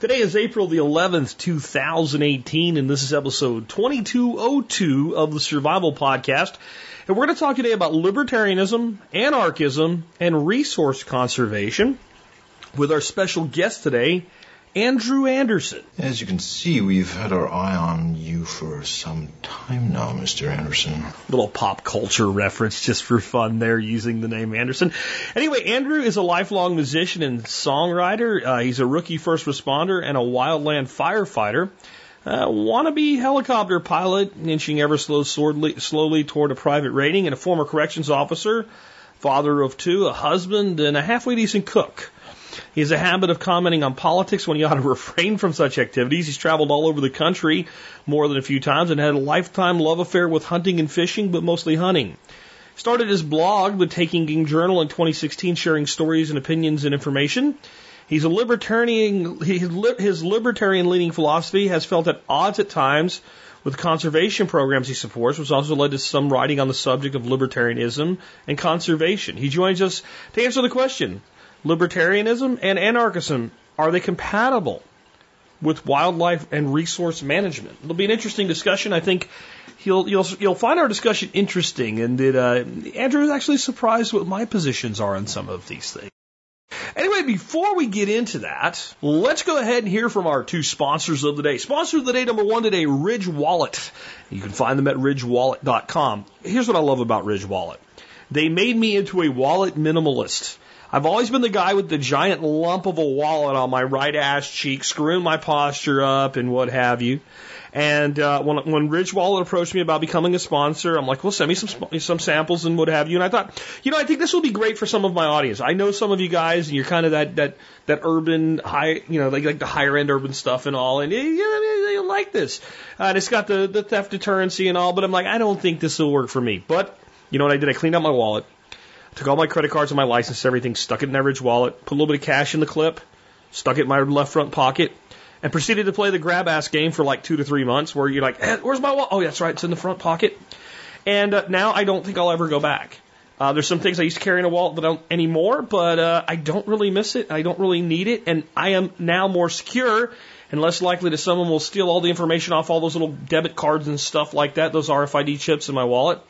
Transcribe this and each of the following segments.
Today is April the 11th, 2018, and this is episode 2202 of the Survival Podcast. And we're going to talk today about libertarianism, anarchism, and resource conservation with our special guest today, Andrew Anderson. As you can see, we've had our eye on you for some time now, Mr. Anderson. Little pop culture reference just for fun there using the name Anderson. Anyway, Andrew is a lifelong musician and songwriter. Uh, he's a rookie first responder and a wildland firefighter. Uh, wannabe helicopter pilot, inching ever slow, slowly, slowly toward a private rating, and a former corrections officer, father of two, a husband, and a halfway decent cook. He has a habit of commenting on politics when he ought to refrain from such activities. He's traveled all over the country more than a few times and had a lifetime love affair with hunting and fishing, but mostly hunting. Started his blog, The Taking Game Journal, in 2016, sharing stories and opinions and information. He's a libertarian. His libertarian leaning philosophy has felt at odds at times with conservation programs he supports, which also led to some writing on the subject of libertarianism and conservation. He joins us to answer the question libertarianism and anarchism, are they compatible with wildlife and resource management? It'll be an interesting discussion. I think you'll you'll you'll find our discussion interesting, and that uh, Andrew is actually surprised what my positions are on some of these things. Anyway, before we get into that, let's go ahead and hear from our two sponsors of the day. Sponsor of the day number one today, Ridge Wallet. You can find them at ridgewallet.com. Here's what I love about Ridge Wallet. They made me into a wallet minimalist. I've always been the guy with the giant lump of a wallet on my right ass cheek, screwing my posture up and what have you. And uh, when when Ridge Wallet approached me about becoming a sponsor, I'm like, well, send me some some samples and what have you. And I thought, you know, I think this will be great for some of my audience. I know some of you guys, and you're kind of that that that urban high, you know, like like the higher end urban stuff and all, and you know, you like this. Uh, and it's got the the theft deterrency and all, but I'm like, I don't think this will work for me. But you know what I did? I cleaned out my wallet. Took all my credit cards and my license, everything, stuck it in Ridge wallet, put a little bit of cash in the clip, stuck it in my left front pocket, and proceeded to play the grab ass game for like two to three months where you're like, eh, where's my wallet? Oh, yeah, that's right, it's in the front pocket. And uh, now I don't think I'll ever go back. Uh, there's some things I used to carry in a wallet that I don't anymore, but uh, I don't really miss it. I don't really need it, and I am now more secure and less likely that someone will steal all the information off all those little debit cards and stuff like that, those RFID chips in my wallet.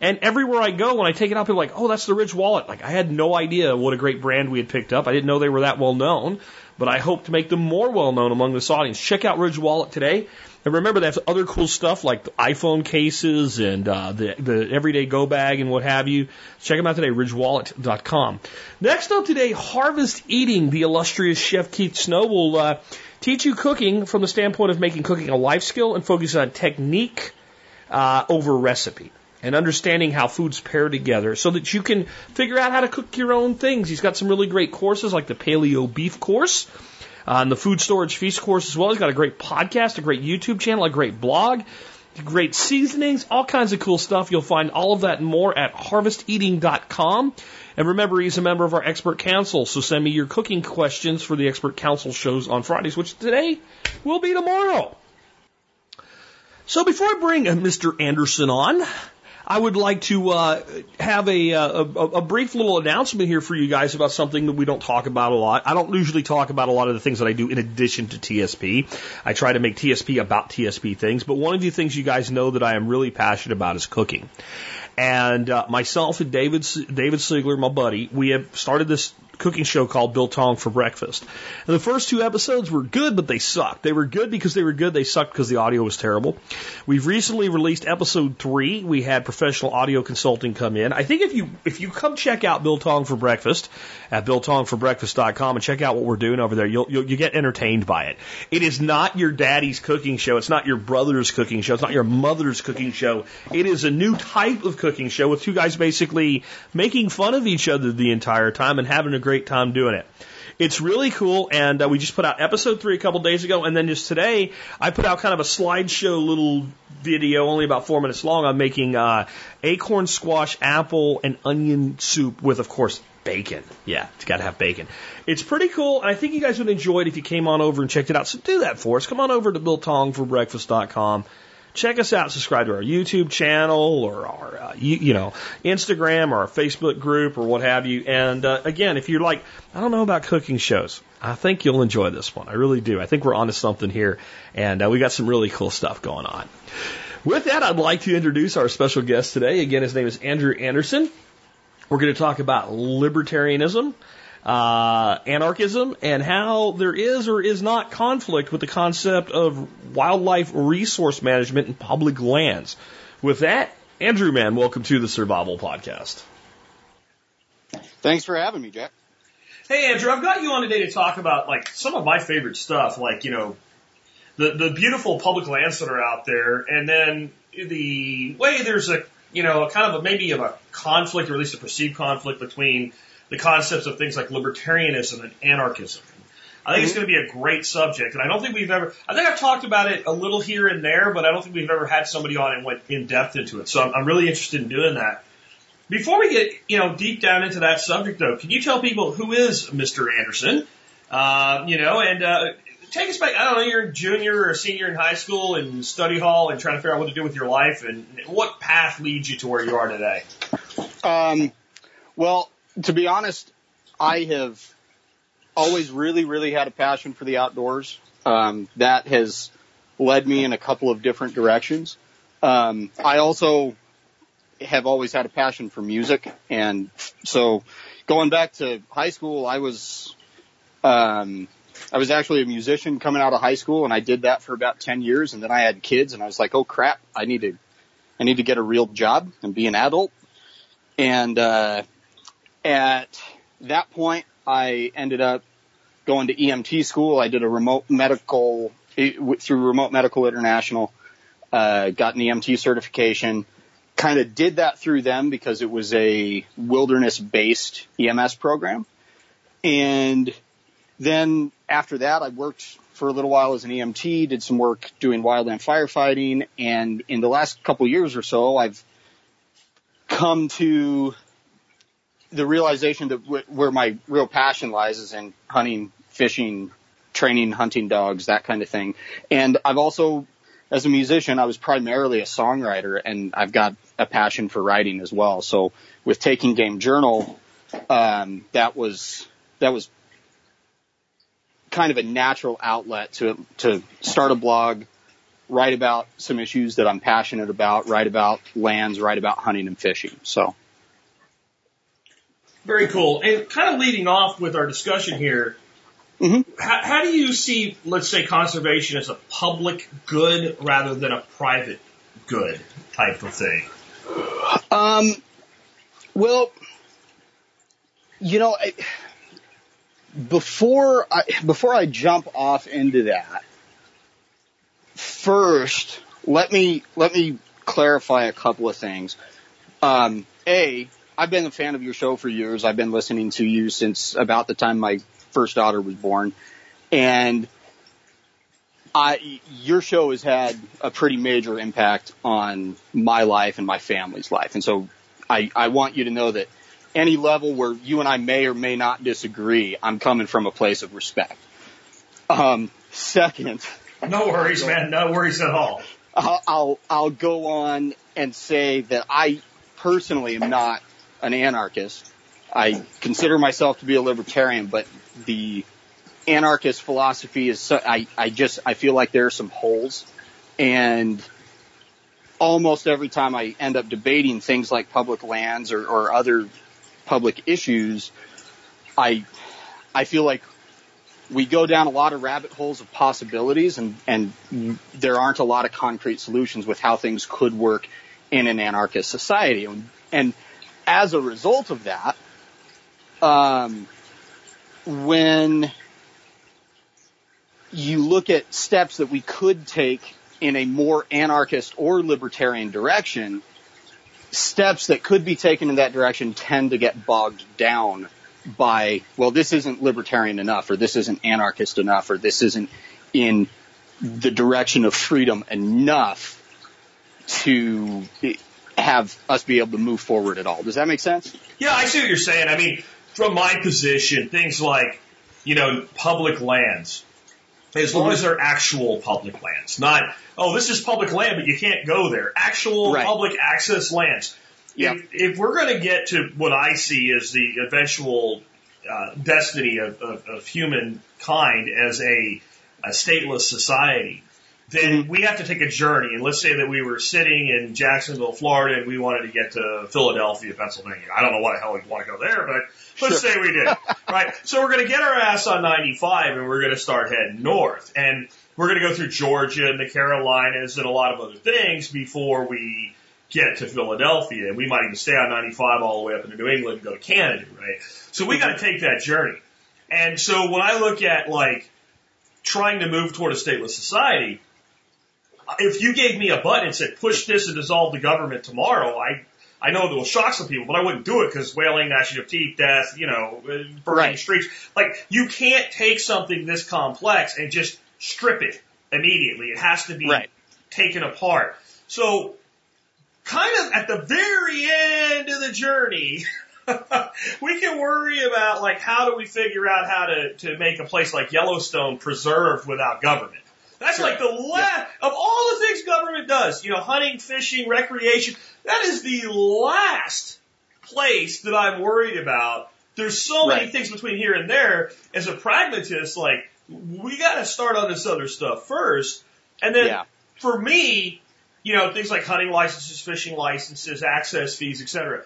And everywhere I go, when I take it out, people are like, oh, that's the Ridge wallet. Like, I had no idea what a great brand we had picked up. I didn't know they were that well known, but I hope to make them more well known among this audience. Check out Ridge Wallet today. And remember, they have other cool stuff like the iPhone cases and uh, the, the everyday go bag and what have you. Check them out today, ridgewallet.com. Next up today, Harvest Eating. The illustrious chef Keith Snow will uh, teach you cooking from the standpoint of making cooking a life skill and focus on technique uh, over recipe and understanding how foods pair together so that you can figure out how to cook your own things. He's got some really great courses like the paleo beef course. Uh, and the food storage feast course as well. He's got a great podcast, a great YouTube channel, a great blog, great seasonings, all kinds of cool stuff. You'll find all of that and more at harvesteating.com. And remember, he's a member of our expert council, so send me your cooking questions for the expert council shows on Fridays, which today will be tomorrow. So before I bring uh, Mr. Anderson on, I would like to uh, have a, uh, a, a brief little announcement here for you guys about something that we don't talk about a lot. I don't usually talk about a lot of the things that I do in addition to TSP. I try to make TSP about TSP things, but one of the things you guys know that I am really passionate about is cooking. And uh, myself and David David Sigler, my buddy, we have started this cooking show called Biltong for Breakfast. And the first two episodes were good, but they sucked. They were good because they were good. They sucked because the audio was terrible. We've recently released episode three. We had professional audio consulting come in. I think if you if you come check out Biltong for Breakfast at biltongforbreakfast.com and check out what we're doing over there, you'll, you'll you get entertained by it. It is not your daddy's cooking show. It's not your brother's cooking show. It's not your mother's cooking show. It is a new type of cooking show with two guys basically making fun of each other the entire time and having a great time doing it. It's really cool, and uh, we just put out episode three a couple days ago, and then just today I put out kind of a slideshow little video, only about four minutes long, I'm making uh, acorn squash, apple, and onion soup with, of course, bacon. Yeah, it's got to have bacon. It's pretty cool, and I think you guys would enjoy it if you came on over and checked it out. So do that for us. Come on over to BiltongForBreakfast.com check us out. Subscribe to our YouTube channel or our, uh, you, you, know, Instagram or our Facebook group or what have you. And uh, again, if you're like, I don't know about cooking shows, I think you'll enjoy this one. I really do. I think we're onto something here, and uh, we got some really cool stuff going on. With that, I'd like to introduce our special guest today. Again, his name is Andrew Anderson. We're going to talk about libertarianism uh, anarchism and how there is or is not conflict with the concept of wildlife resource management in public lands. With that, Andrew Mann, welcome to the Survival Podcast. Thanks for having me, Jack. Hey, Andrew, I've got you on today to talk about like some of my favorite stuff, like you know, the the beautiful public lands that are out there, and then the way there's a you know a kind of a maybe of a conflict or at least a perceived conflict between the concepts of things like libertarianism and anarchism. I think it's mm-hmm. going to be a great subject, and I don't think we've ever. I think I've talked about it a little here and there, but I don't think we've ever had somebody on and went in depth into it. So I'm, I'm really interested in doing that. Before we get you know deep down into that subject, though, can you tell people who is Mr. Anderson? Uh, you know, and uh, take us back. I don't know. You're a junior or a senior in high school and study hall, and trying to figure out what to do with your life, and what path leads you to where you are today. Um, well, to be honest, I have always really, really had a passion for the outdoors. Um, that has led me in a couple of different directions. Um, I also have always had a passion for music, and so going back to high school, I was um, I was actually a musician coming out of high school, and I did that for about ten years, and then I had kids, and I was like, oh crap, I need to I need to get a real job and be an adult, and uh, at that point, I ended up going to EMT school. I did a remote medical through Remote Medical International. Uh, got an EMT certification. Kind of did that through them because it was a wilderness-based EMS program. And then after that, I worked for a little while as an EMT, did some work doing wildland firefighting, and in the last couple years or so, I've come to the realization that w- where my real passion lies is in hunting, fishing, training hunting dogs, that kind of thing. And I've also, as a musician, I was primarily a songwriter and I've got a passion for writing as well. So with Taking Game Journal, um, that was, that was kind of a natural outlet to, to start a blog, write about some issues that I'm passionate about, write about lands, write about hunting and fishing. So. Very cool. And kind of leading off with our discussion here, mm-hmm. how, how do you see, let's say, conservation as a public good rather than a private good type of thing? Um, well, you know, I, before I before I jump off into that, first let me let me clarify a couple of things. Um, a, I've been a fan of your show for years. I've been listening to you since about the time my first daughter was born. And I, your show has had a pretty major impact on my life and my family's life. And so I, I want you to know that any level where you and I may or may not disagree, I'm coming from a place of respect. Um, second. No worries, man. No worries at all. I'll, I'll, I'll go on and say that I personally am not an anarchist. I consider myself to be a libertarian, but the anarchist philosophy is so, I, I just, I feel like there are some holes and almost every time I end up debating things like public lands or, or other public issues, I, I feel like we go down a lot of rabbit holes of possibilities and, and there aren't a lot of concrete solutions with how things could work in an anarchist society. And, and as a result of that, um, when you look at steps that we could take in a more anarchist or libertarian direction, steps that could be taken in that direction tend to get bogged down by, well, this isn't libertarian enough, or this isn't anarchist enough, or this isn't in the direction of freedom enough to have us be able to move forward at all. Does that make sense? Yeah, I see what you're saying. I mean, from my position, things like, you know, public lands, as long as they're actual public lands, not, oh, this is public land, but you can't go there. Actual Right. public access lands. Yep. If, if we're going to get to what I see as the eventual uh, destiny of, of, of humankind as a, a stateless society, then mm-hmm. we have to take a journey. And let's say that we were sitting in Jacksonville, Florida, and we wanted to get to Philadelphia, Pennsylvania. I don't know why the hell we'd want to go there, but let's say we did. right? So we're going to get our ass on 95 and we're going to start heading north. And we're going to go through Georgia and the Carolinas and a lot of other things before we get to Philadelphia. And we might even stay on 95 all the way up into New England and go to Canada, right? So we got to mm-hmm. take that journey. And so when I look at like trying to move toward a stateless society, if you gave me a button and said push this and dissolve the government tomorrow, I I know it will shock some people, but I wouldn't do it because wailing, gnashing of teeth, death, you know, uh, burning Right. streets. Like you can't take something this complex and just strip it immediately. It has to be Right. taken apart. So kind of at the very end of the journey, we can worry about like how do we figure out how to, to make a place like Yellowstone preserved without government. That's like the last of all the things government does, you know, hunting, fishing, recreation. That is the last place that I'm worried about. There's so many things between here and there. As a pragmatist, like we got to start on this other stuff first, and then Yeah. for me, you know, things like hunting licenses, fishing licenses, access fees, etc.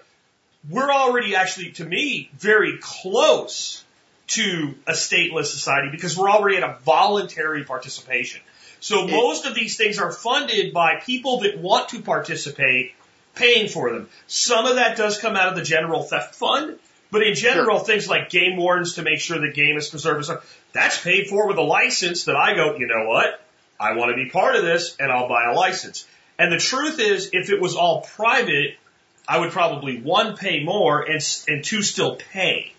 We're already actually, to me, very close to a stateless society because we're already at a voluntary participation. So most of these things are funded by people that want to participate, paying for them. Some of that does come out of the general theft fund, but in general, things like game wardens to make sure the game is preserved that's paid for with a license that I go, you know what? I want to be part of this and I'll buy a license. And the truth is, if it was all private, I would probably one pay more and, and two still pay.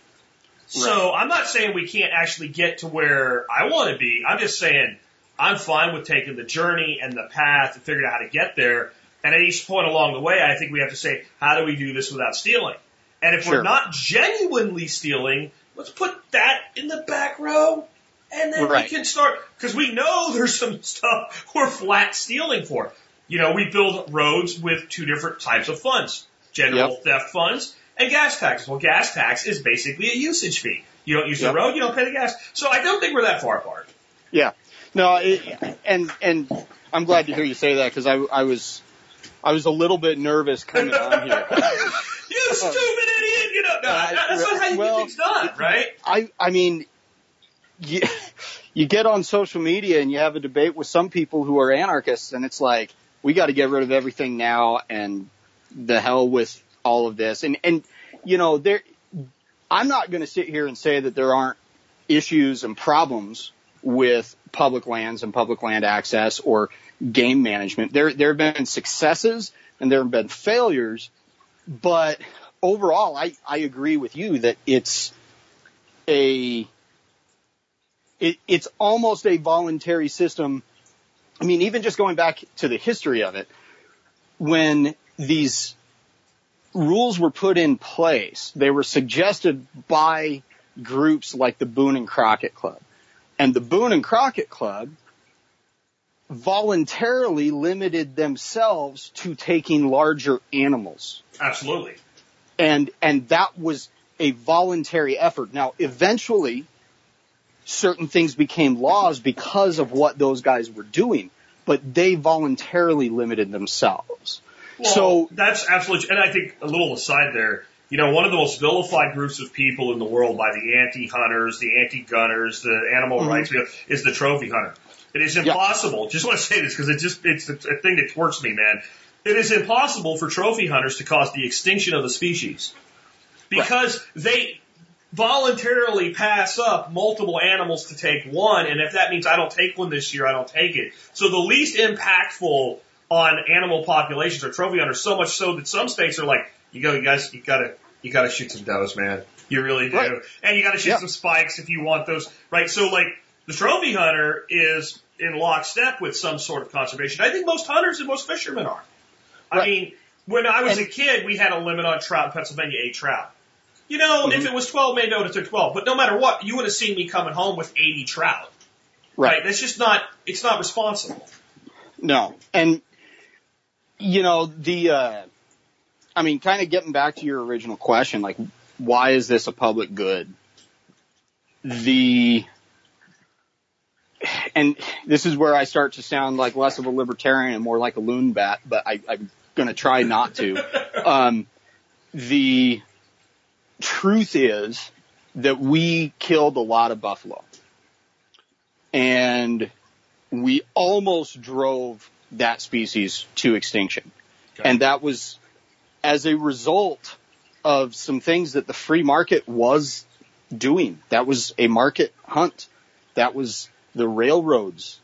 So I'm not saying we can't actually get to where I want to be. I'm just saying I'm fine with taking the journey and the path and figuring out how to get there. And at each point along the way, I think we have to say, how do we do this without stealing? And if we're not genuinely stealing, let's put that in the back row. And then Right. we can start, because we know there's some stuff we're flat stealing for. You know, we build roads with two different types of funds. General theft funds and gas taxes. Well, gas tax is basically a usage fee. You don't use Yep. the road, you don't pay the gas. So I don't think we're that far apart. Yeah. No, it, and and I'm glad to hear you say that because I I was I was a little bit nervous coming on here. You stupid idiot! You know, no, Uh, that's not how you well, get things done, right? I I mean, you you get on social media and you have a debate with some people who are anarchists, and it's like we got to get rid of everything now and the hell with all of this. And and you know, there I'm not going to sit here and say that there aren't issues and problems with public lands and public land access or game management. There there have been successes and there have been failures, but overall I I agree with you that it's a it, it's almost a voluntary system. I mean, even just going back to the history of it, when these rules were put in place, they were suggested by groups like the Boone and Crockett Club. And the Boone and Crockett Club voluntarily limited themselves to taking larger animals Absolutely. and and that was a voluntary effort. Now, eventually, certain things became laws because of what those guys were doing, but they voluntarily limited themselves. Well, so that's absolutely, and I think a little aside there, you know, one of the most vilified groups of people in the world by the anti-hunters, the anti-gunners, the animal Mhm. rights people is the trophy hunter. It is impossible. Just want to say this because it just it's a, a thing that quirks me, man. It is impossible for trophy hunters to cause the extinction of the species because they voluntarily pass up multiple animals to take one, and if that means I don't take one this year, I don't take it. So the least impactful on animal populations are trophy hunters, so much so that some states are like, you go, you guys, you gotta, you gotta shoot some does, man. You really do. Right. And you got to shoot Yeah. some spikes if you want those, right? So like the trophy hunter is in lockstep with some sort of conservation. I think most hunters and most fishermen are. I mean, when I was And- a kid, we had a limit on trout in Pennsylvania, eight trout. You know, Mm-hmm. if it was 12, maybe I would have took 12. But no matter what, you would have seen me coming home with 80 trout. Right. That's just not, it's not responsible. No. And, you know, the, uh, I mean, kind of getting back to your original question, like, why is this a public good? The, and this is where I start to sound like less of a libertarian and more like a loon bat, but I, I'm going to try not to. Um, the truth is that we killed a lot of buffalo. And we almost drove that species to extinction. Okay. And that was as a result of some things that the free market was doing. That was a market hunt. That was the railroads.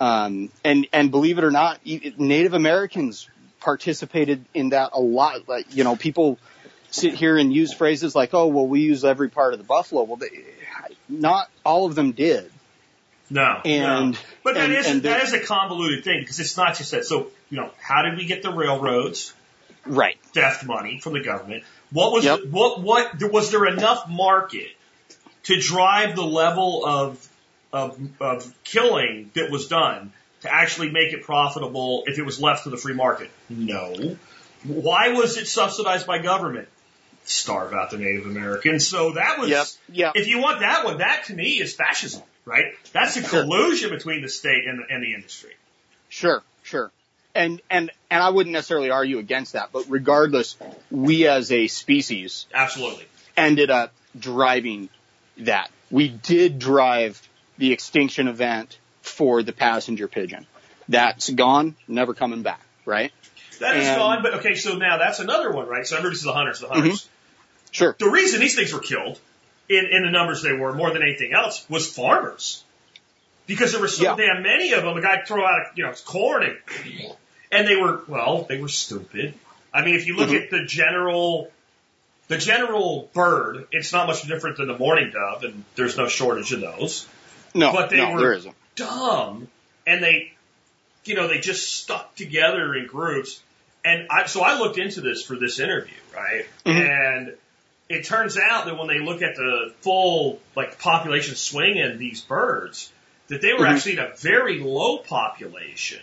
Um, and, and believe it or not, Native Americans participated in that a lot. Like, you know, people sit here and use phrases like, oh, well, we use every part of the buffalo. Well, they, not all of them did. No. And- no. But that and- is and that is a convoluted thing because it's not just that. So, you know, how did we get the railroads? Right. theft money from the government. What was Yep. what what there- was there enough market to drive the level of of of killing that was done to actually make it profitable if it was left to the free market? No. Why was it subsidized by government? Starve out the Native Americans. So that was Yep. Yep. if you want that one, that to me is fascism, right? That's a Sure. collusion between the state and, and the industry. Sure, sure. And, and, and I wouldn't necessarily argue against that, but regardless, we as a species Absolutely. ended up driving that. We did drive the extinction event for the passenger pigeon. That's gone, never coming back, right? That is And- gone, but okay, so now that's another one, right? So everybody's the hunters, the hunters. Mm-hmm. Sure. The reason these things were killed in, in the numbers they were more than anything else was farmers. Because there were so Yeah. damn many of them. The guy throw out, you know, corn and, and they were, well, they were stupid. I mean, if you look Mhm. at the general, the general bird, it's not much different than the mourning dove, and there's no shortage of those. No, But they no, were- there isn't. Dumb, and they, you know, they just stuck together in groups. And I, so I looked into this for this interview, right? Mhm. And it turns out that when they look at the full like population swing in these birds, that they were Mhm. actually at a very low population,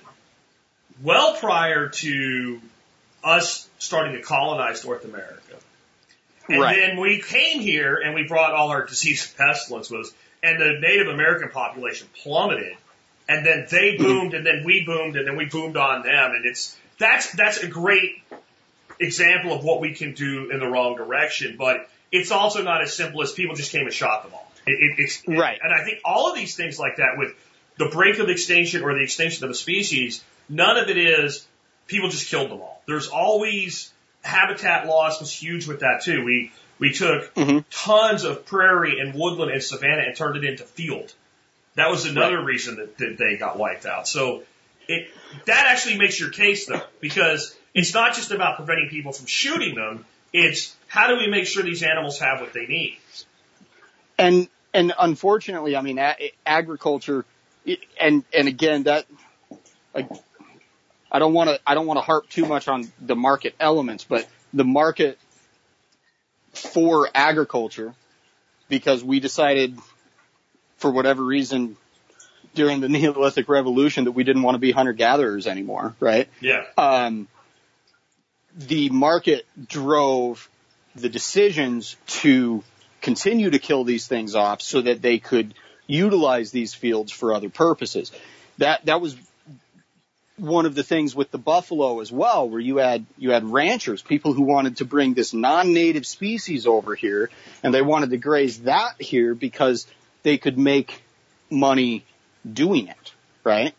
well prior to us starting to colonize North America. And Right. then we came here and we brought all our disease and pestilence with us, and the Native American population plummeted, and then they Mm-hmm. boomed, and then we boomed, and then we boomed on them, and it's that's that's a great example of what we can do in the wrong direction, but it's also not as simple as people just came and shot them all. It, it, it's Right. and I think all of these things like that with the brink of extinction or the extinction of a species, none of it is people just killed them all. There's always habitat loss was huge with that too. We we took Mhm. tons of prairie and woodland and savanna and turned it into field. That was another reason that, that they got wiped out. So it that actually makes your case though, because it's not just about preventing people from shooting them. It's how do we make sure these animals have what they need? And and unfortunately, I mean, a- agriculture, and and again, that I, I don't want to I don't want to harp too much on the market elements, but the market for agriculture, because we decided for whatever reason during the Neolithic Revolution that we didn't want to be hunter gatherers anymore, right? Yeah. um, the market drove the decisions to continue to kill these things off so that they could utilize these fields for other purposes. That that was one of the things with the buffalo as well, where you had you had ranchers, people who wanted to bring this non-native species over here, and they wanted to graze that here because they could make money doing it, right?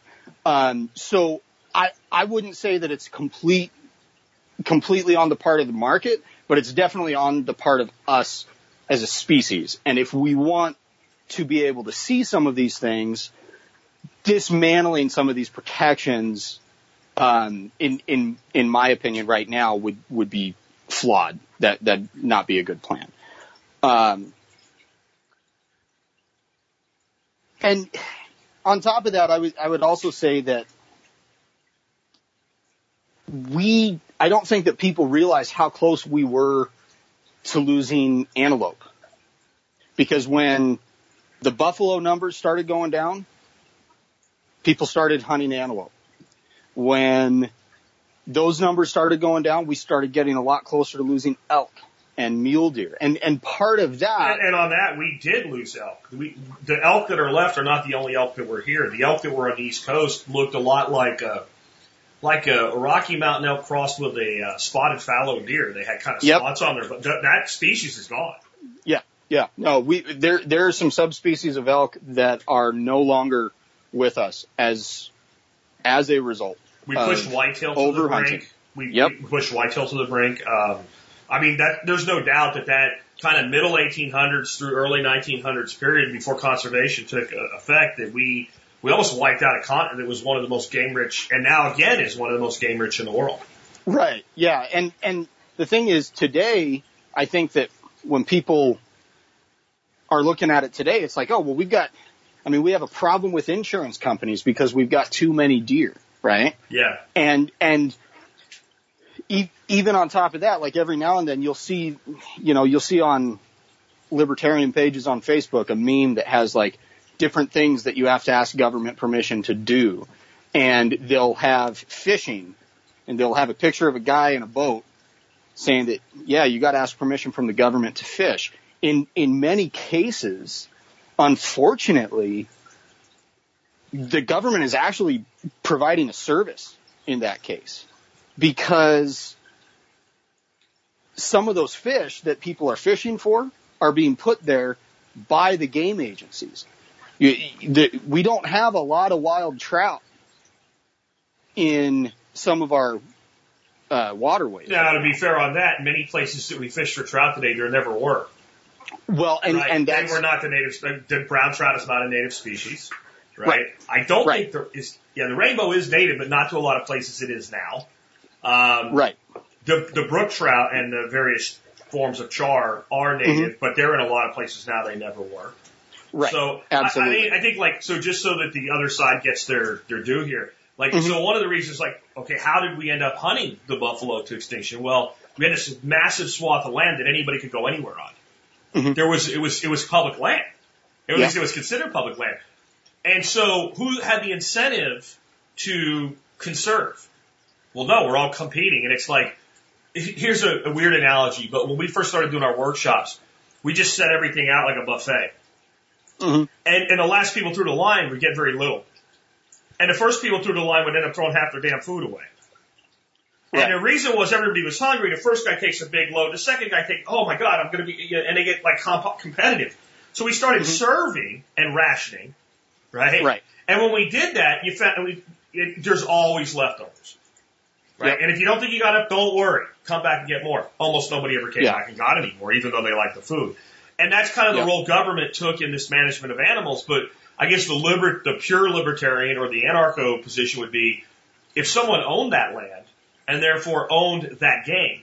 Um, so I I wouldn't say that it's complete completely on the part of the market, but it's definitely on the part of us as a species. And if we want to be able to see some of these things, dismantling some of these protections, um, in in in my opinion, right now would would be flawed. That that not be a good plan. Um, and on top of that, I would I would also say that we I don't think that people realize how close we were to losing antelope. Because when the buffalo numbers started going down, people started hunting antelope. When those numbers started going down, we started getting a lot closer to losing elk and mule deer. And and part of that And, and on that, we did lose elk. We, the elk that are left are not the only elk that were here. The elk that were on the East Coast looked a lot like a, like a Rocky Mountain elk crossed with a uh, spotted fallow deer. They had kind of Yep. spots on there, but th- that species is gone. Yeah, yeah. No, we there there are some subspecies of elk that are no longer with us as as a result. We pushed whitetail to the brink. We, Yep. we pushed whitetail to the brink. Um, I mean, that there's no doubt that that kind of middle 1800s through early 1900s period before conservation took uh, effect that we we almost wiped out a continent that was one of the most game rich, and now again is one of the most game rich in the world. Right. Yeah. And and the thing is, today, I think that when people are looking at it today, it's like, oh well, we've got. I mean, we have a problem with insurance companies because we've got too many deer, right? Yeah, and and e- even on top of that, like every now and then you'll see, you know, you'll see on libertarian pages on Facebook a meme that has like different things that you have to ask government permission to do, and they'll have fishing, and they'll have a picture of a guy in a boat saying that yeah, you got to ask permission from the government to fish. In in many cases, unfortunately, the government is actually providing a service in that case because some of those fish that people are fishing for are being put there by the game agencies. You, the, we don't have a lot of wild trout in some of our uh, waterways. now to be fair on that, many places that we fish for trout today there never were. Well, and, right? and they that's were not the native. The brown trout is not a native species, right? Right. I don't Right. think there is. Yeah, the rainbow is native, but not to a lot of places it is now. Um, right. the the brook trout and the various forms of char are native, but they're in a lot of places now they never were. Mm-hmm. Right. So I, I mean, I think like so just so that the other side gets their their due here. Like Mm-hmm. so, one of the reasons, like, okay, how did we end up hunting the buffalo to extinction? Well, we had this massive swath of land that anybody could go anywhere on. Mhm. There was it was it was public land. At Yeah. it was considered public land. And so, who had the incentive to conserve? Well, no, we're all competing, and it's like here's a, a weird analogy, but when we first started doing our workshops, we just set everything out like a buffet. Mhm. And, and the last people through the line would get very little. And the first people through the line would end up throwing half their damn food away. Right. And the reason was everybody was hungry. The first guy takes a big load. The second guy takes, oh my God, I'm going to be, and they get like comp- competitive. So we started serving and rationing, right? Mm-hmm. Right. And when we did that, you found we, it, there's always leftovers. Right. Yep. And if you don't think you got enough, don't worry. Come back and get more. Almost nobody ever came Yeah. back and got any more, even though they liked the food. And that's kind of the Yeah. role government took in this management of animals. But I guess the liber- the pure libertarian or the anarcho position would be if someone owned that land and therefore owned that game,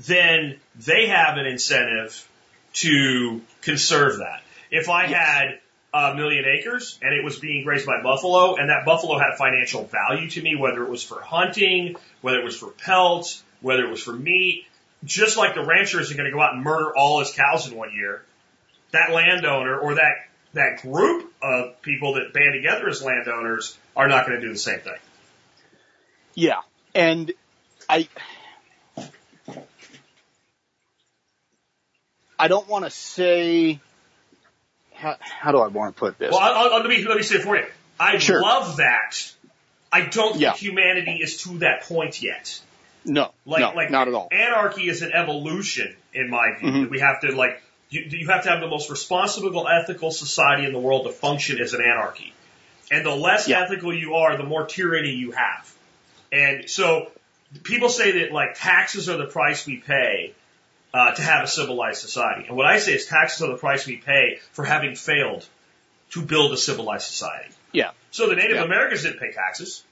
then they have an incentive to conserve that. If I had a million acres and it was being grazed by buffalo and that buffalo had financial value to me, whether it was for hunting, whether it was for pelts, whether it was for meat, just like the rancher isn't going to go out and murder all his cows in one year, that landowner or that that group of people that band together as landowners are not going to do the same thing. Yeah. And I I don't want to say how, how do I want to put this? Well, I'll, I'll, let me let me say it for you. I Sure. love that. I don't think humanity is to that point yet. No, Like, no, like not at all. Anarchy is an evolution, in my view. Mhm. We have to like you, you have to have the most responsible, ethical society in the world to function as an anarchy. And the less Yeah. ethical you are, the more tyranny you have. And so people say that like taxes are the price we pay uh, to have a civilized society. And what I say is taxes are the price we pay for having failed to build a civilized society. Yeah. So the Native Yeah. Americans didn't pay taxes,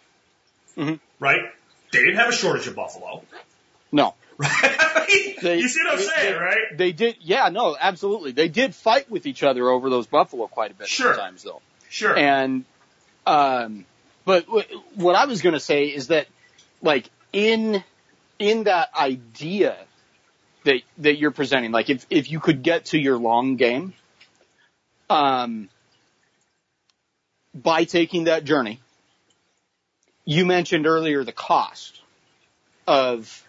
Mhm. right? They didn't have a shortage of buffalo. No. Right? They- you see what I'm they- saying, they- right? They did, yeah, no, absolutely. They did fight with each other over those buffalo quite a bit Sure. sometimes, though. Sure. And, um, but w- what I was going to say is that, like, in in that idea that that you're presenting, like, if if you could get to your long game, um, by taking that journey, you mentioned earlier the cost of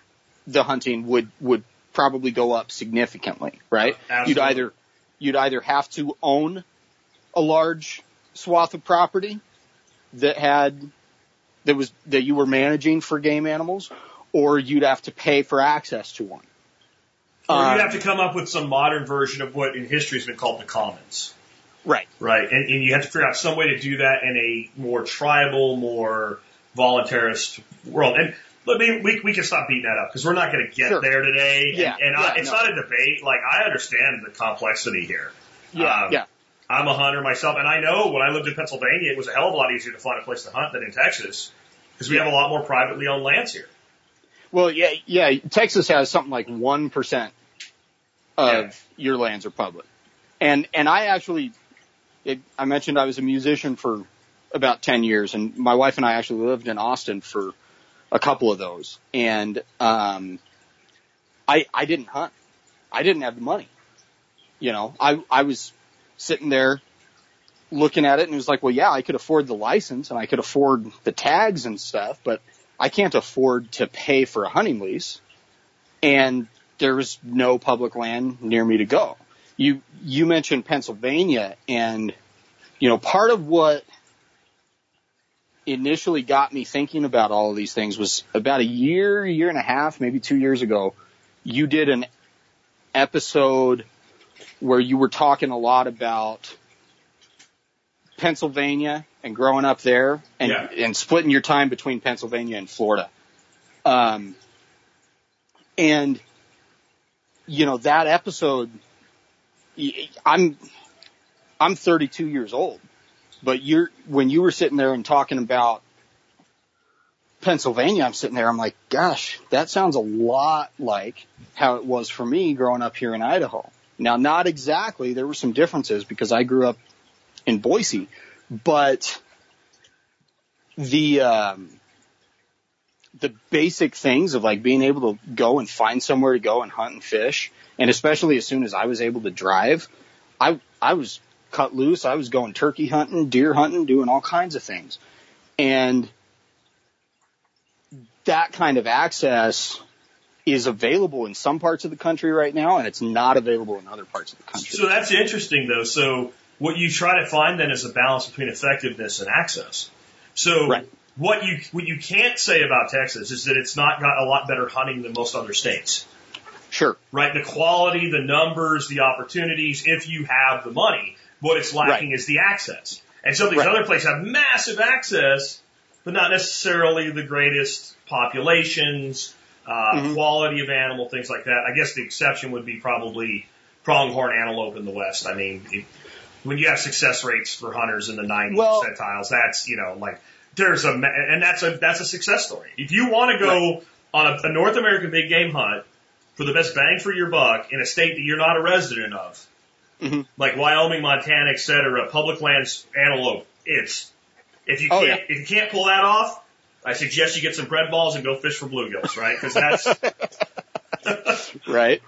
the hunting would would probably go up significantly, right? You'd either you'd either have to own a large swath of property that had that was that you were managing for game animals, or you'd have to pay for access to one. or Um, you'd have to come up with some modern version of what in history has been called the commons. right. Right. And, and you have to figure out some way to do that in a more tribal, more voluntarist world. And let me, we, we can stop beating that up because we're not going to get Sure. there today. Yeah, And, and I, it's no. not a debate. Like I understand the complexity here. Yeah, Um, yeah, I'm a hunter myself, and I know when I lived in Pennsylvania, it was a hell of a lot easier to find a place to hunt than in Texas because we have a lot more privately owned lands here. Well, yeah, yeah. Texas has something like one percent of Yeah. your lands are public, and and I actually, it, I mentioned I was a musician for about ten years, and my wife and I actually lived in Austin for a couple of those, and um, I I didn't hunt, I didn't have the money, you know, I I was sitting there looking at it and it was like, well, yeah, I could afford the license and I could afford the tags and stuff, but I can't afford to pay for a hunting lease. And there was no public land near me to go. You, you mentioned Pennsylvania and, you know, part of what initially got me thinking about all of these things was about a year, year and a half, maybe two years ago, you did an episode where you were talking a lot about Pennsylvania and growing up there and, Yeah. and splitting your time between Pennsylvania and Florida. Um, and, you know, that episode, I'm, I'm 32 years old, but you're, when you were sitting there and talking about Pennsylvania, I'm sitting there, I'm like, gosh, that sounds a lot like how it was for me growing up here in Idaho. Now, not exactly. There were some differences because I grew up in Boise, but the um, the basic things of like being able to go and find somewhere to go and hunt and fish, and especially as soon as I was able to drive, I I was cut loose. I was going turkey hunting, deer hunting, doing all kinds of things, and that kind of access is available in some parts of the country right now, and it's not available in other parts of the country. So that's interesting though. So what you try to find then is a balance between effectiveness and access. So Right. what you what you can't say about Texas is that it's not got a lot better hunting than most other states. Sure. Right? The quality, the numbers, the opportunities, if you have the money. What it's lacking is the access. And some of these Right. other places have massive access, but not necessarily the greatest populations, uh, Mhm. quality of animal, things like that. I guess the exception would be probably pronghorn antelope in the West. I mean, it, when you have success rates for hunters in the 90 Well- percentiles, that's, you know, like, there's a, and that's a, that's a success story. If you want to go on a, a North American big game hunt for the best bang for your buck in a state that you're not a resident of, Mhm. like Wyoming, Montana, et cetera, public lands antelope, it's, if you Oh, can't, if you can't pull that off, I suggest you get some bread balls and go fish for bluegills, right? Cause that's, Right.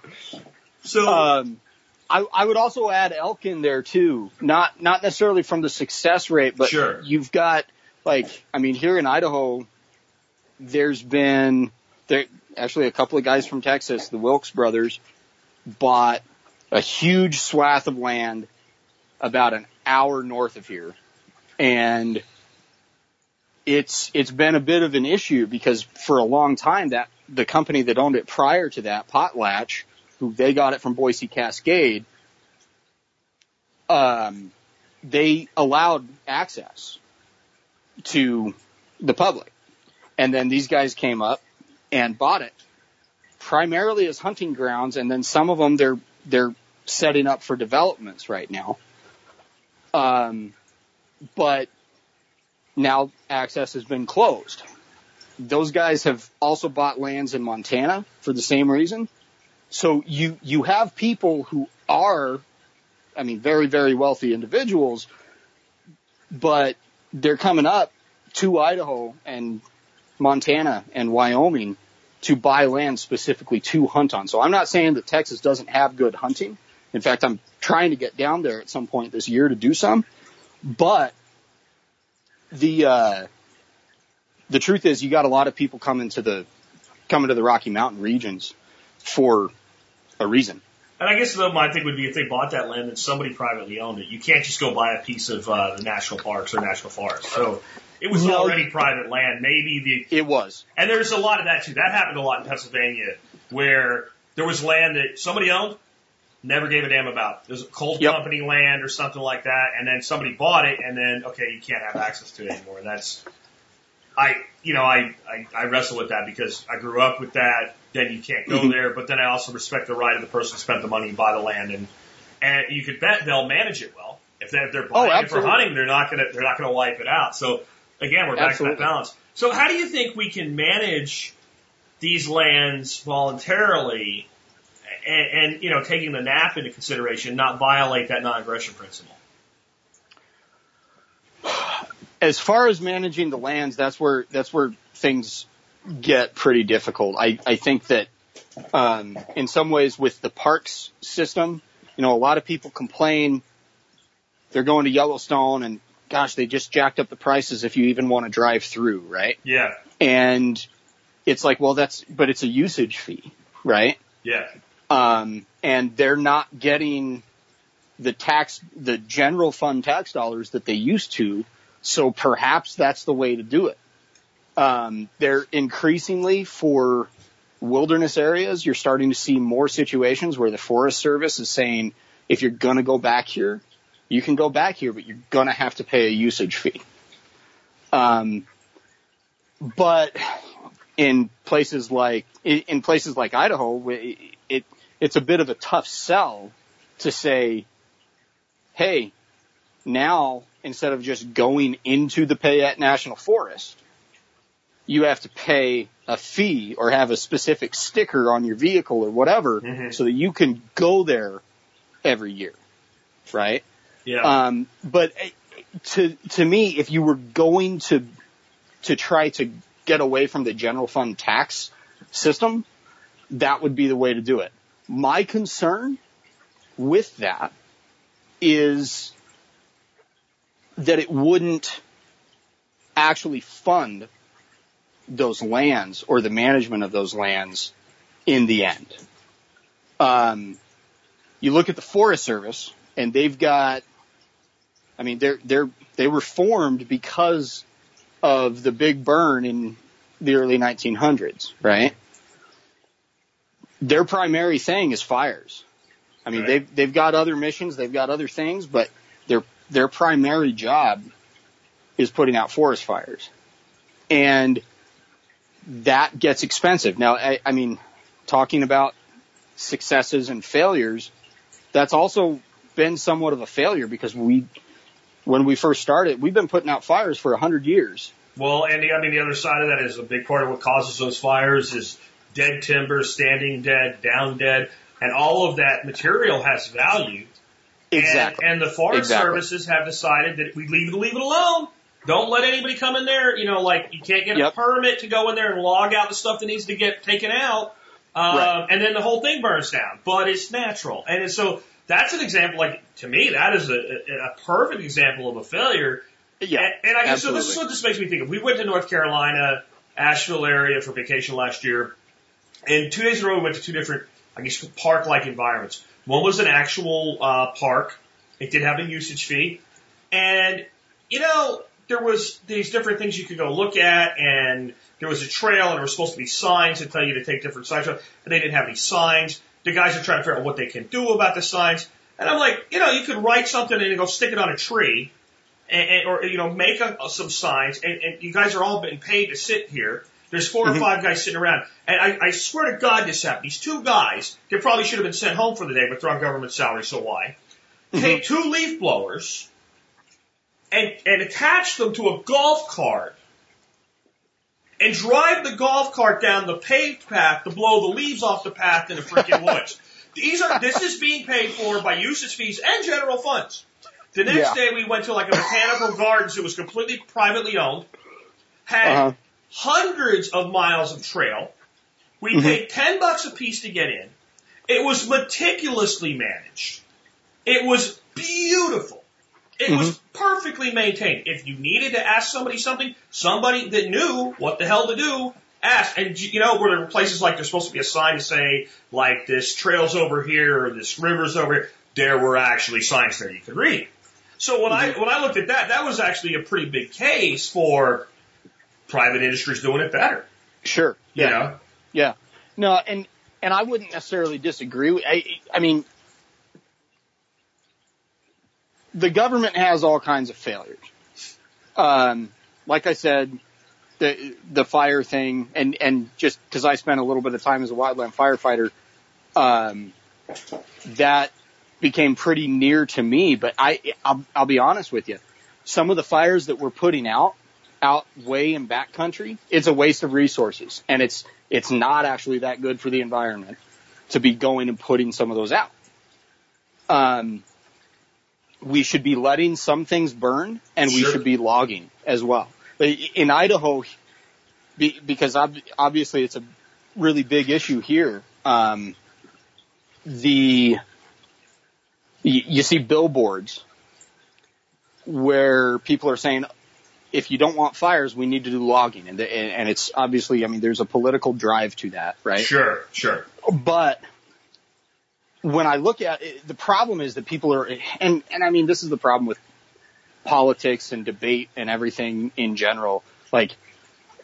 so, Um, I, I would also add elk in there too. Not not necessarily from the success rate, but Sure. you've got like I mean here in Idaho, there's been there actually a couple of guys from Texas, the Wilks brothers, bought a huge swath of land about an hour north of here, and it's it's been a bit of an issue because for a long time that the company that owned it prior to that, Potlatch, who they got it from Boise Cascade, um, they allowed access to the public. And then these guys came up and bought it primarily as hunting grounds. And then some of them they're, they're setting up for developments right now. Um, but now access has been closed. those guys have also bought lands in Montana for the same reason. So you, you have people who are, I mean, very, very wealthy individuals, but they're coming up to Idaho and Montana and Wyoming to buy land specifically to hunt on. So I'm not saying that Texas doesn't have good hunting. In fact, I'm trying to get down there at some point this year to do some, but the, uh, the truth is you got a lot of people coming to the, coming to the Rocky Mountain regions for a reason. And I guess though my thing would be if they bought that land and somebody privately owned it, you can't just go buy a piece of uh, the national parks or national forests. So it was No. already private land. Maybe the It was. and there's a lot of that too. That happened a lot in Pennsylvania where there was land that somebody owned, never gave a damn about. There's a coal Yep. company land or something like that, and then somebody bought it, and then okay, you can't have access to it anymore. And that's I you know I, I I wrestle with that because I grew up with that. Then you can't go Mhm. there, but then I also respect the right of the person who spent the money to buy the land, and and you could bet they'll manage it well. If they're, if they're buying it for Oh, hunting, they're not gonna they're not gonna wipe it out. So again, we're back Absolutely. to that balance. So how do you think we can manage these lands voluntarily and, and you know, taking the nap into consideration, not violate that non-aggression principle? as far as managing the lands, that's where that's where things get pretty difficult. I, I think that um, in some ways with the parks system, you know, a lot of people complain they're going to Yellowstone and gosh, they just jacked up the prices if you even want to drive through, right? Yeah, And it's like, well, that's but it's a usage fee, right? yeah, um, and they're not getting the tax, the general fund tax dollars that they used to. So perhaps that's the way to do it. Um, they're increasingly for wilderness areas. You're starting to see more situations where the Forest Service is saying, if you're going to go back here, you can go back here, but you're going to have to pay a usage fee. Um, but in places like in places like Idaho, it's a bit of a tough sell to say, hey, now instead of just going into the Payette National Forest, you have to pay a fee or have a specific sticker on your vehicle or whatever Mhm. so that you can go there every year, right? yeah. Um, but eh, to to me, if you were going to to try to get away from the general fund tax system, that would be the way to do it. My concern with that is that it wouldn't actually fund those lands or the management of those lands in the end. Um, you look at the Forest Service, and they've got, I mean, they're they're they were formed because of the big burn in the early 1900s, right? Their primary thing is fires. I mean, Right. they've they've got other missions, they've got other things, but their their primary job is putting out forest fires, and that gets expensive. Now, I, I mean, talking about successes and failures, that's also been somewhat of a failure because we, when we first started, we've been putting out fires for a hundred years. Well, and the, I mean, the other side of that is a big part of what causes those fires is dead timber, standing dead, down dead, and all of that material has value. Exactly. And, and the Forest Exactly. Services have decided that we leave it, leave it alone. Don't let anybody come in there. You know, like you can't get a permit to go in there and log out the stuff that needs to get taken out. Um, Right. and then the whole thing burns down, but it's natural. And so that's an example, like, to me, that is a, a, a perfect example of a failure Yeah. and, and I guess so. This is what this makes me think of. We went to North Carolina, Asheville area for vacation last year, and two days in a row we went to two different, I guess, park-like environments. One was an actual uh, park. It did have a usage fee, and you know there was these different things you could go look at, and there was a trail, and there were supposed to be signs that tell you to take different sides, but they didn't have any signs. The guys are trying to figure out what they can do about the signs, and I'm like, you know, you could write something and go stick it on a tree and, and, or you know make a, some signs. And, and you guys are all being paid to sit here. There's 4 or Mhm. five guys sitting around, and I, I swear to God, this happened. These two guys, they probably should have been sent home for the day, but they're on government salary, so why? Take two leaf blowers and and attach them to a golf cart and drive the golf cart down the paved path to blow the leaves off the path in the freaking woods. These are this is being paid for by usage fees and general funds. The next Yeah. day we went to like a botanical gardens that was completely privately owned, had Uh-huh. Hundreds of miles of trail. We Mhm. paid ten bucks a piece to get in. It was meticulously managed. It was beautiful. It was perfectly maintained. If you needed to ask somebody something, somebody that knew what the hell to do asked. And you know, where there were places like there's supposed to be a sign to say, like this trail's over here or this river's over here, there were actually signs there you could read. So when I when I looked at that, that was actually a pretty big case for private industries doing it better. Sure. You Yeah. know? Yeah. No, and and I wouldn't necessarily disagree. with- I I mean, the government has all kinds of failures. Um, like I said, the the fire thing, and and just because I spent a little bit of time as a wildland firefighter, um, that became pretty near to me. But I I'll, I'll be honest with you, some of the fires that we're putting out out way in backcountry, it's a waste of resources, and it's it's not actually that good for the environment to be going and putting some of those out. Um, we should be letting some things burn, and we Sure. should be logging as well. In Idaho, be, because ob- obviously it's a really big issue here. Um, the you see billboards where people are saying, if you don't want fires, we need to do logging, and the, and it's obviously, I mean, there's a political drive to that, right? Sure, sure. But when I look at it, the problem is that people are, and, and I mean, this is the problem with politics and debate and everything in general. Like,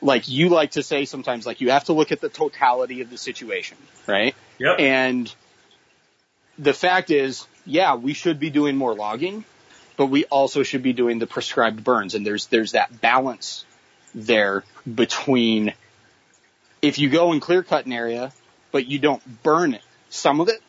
like you like to say sometimes, like you have to look at the totality of the situation, right? Yep. And the fact is, yeah, we should be doing more logging, but we also should be doing the prescribed burns. And there's, there's that balance there between if you go and clear cut an area, but you don't burn it, some of it,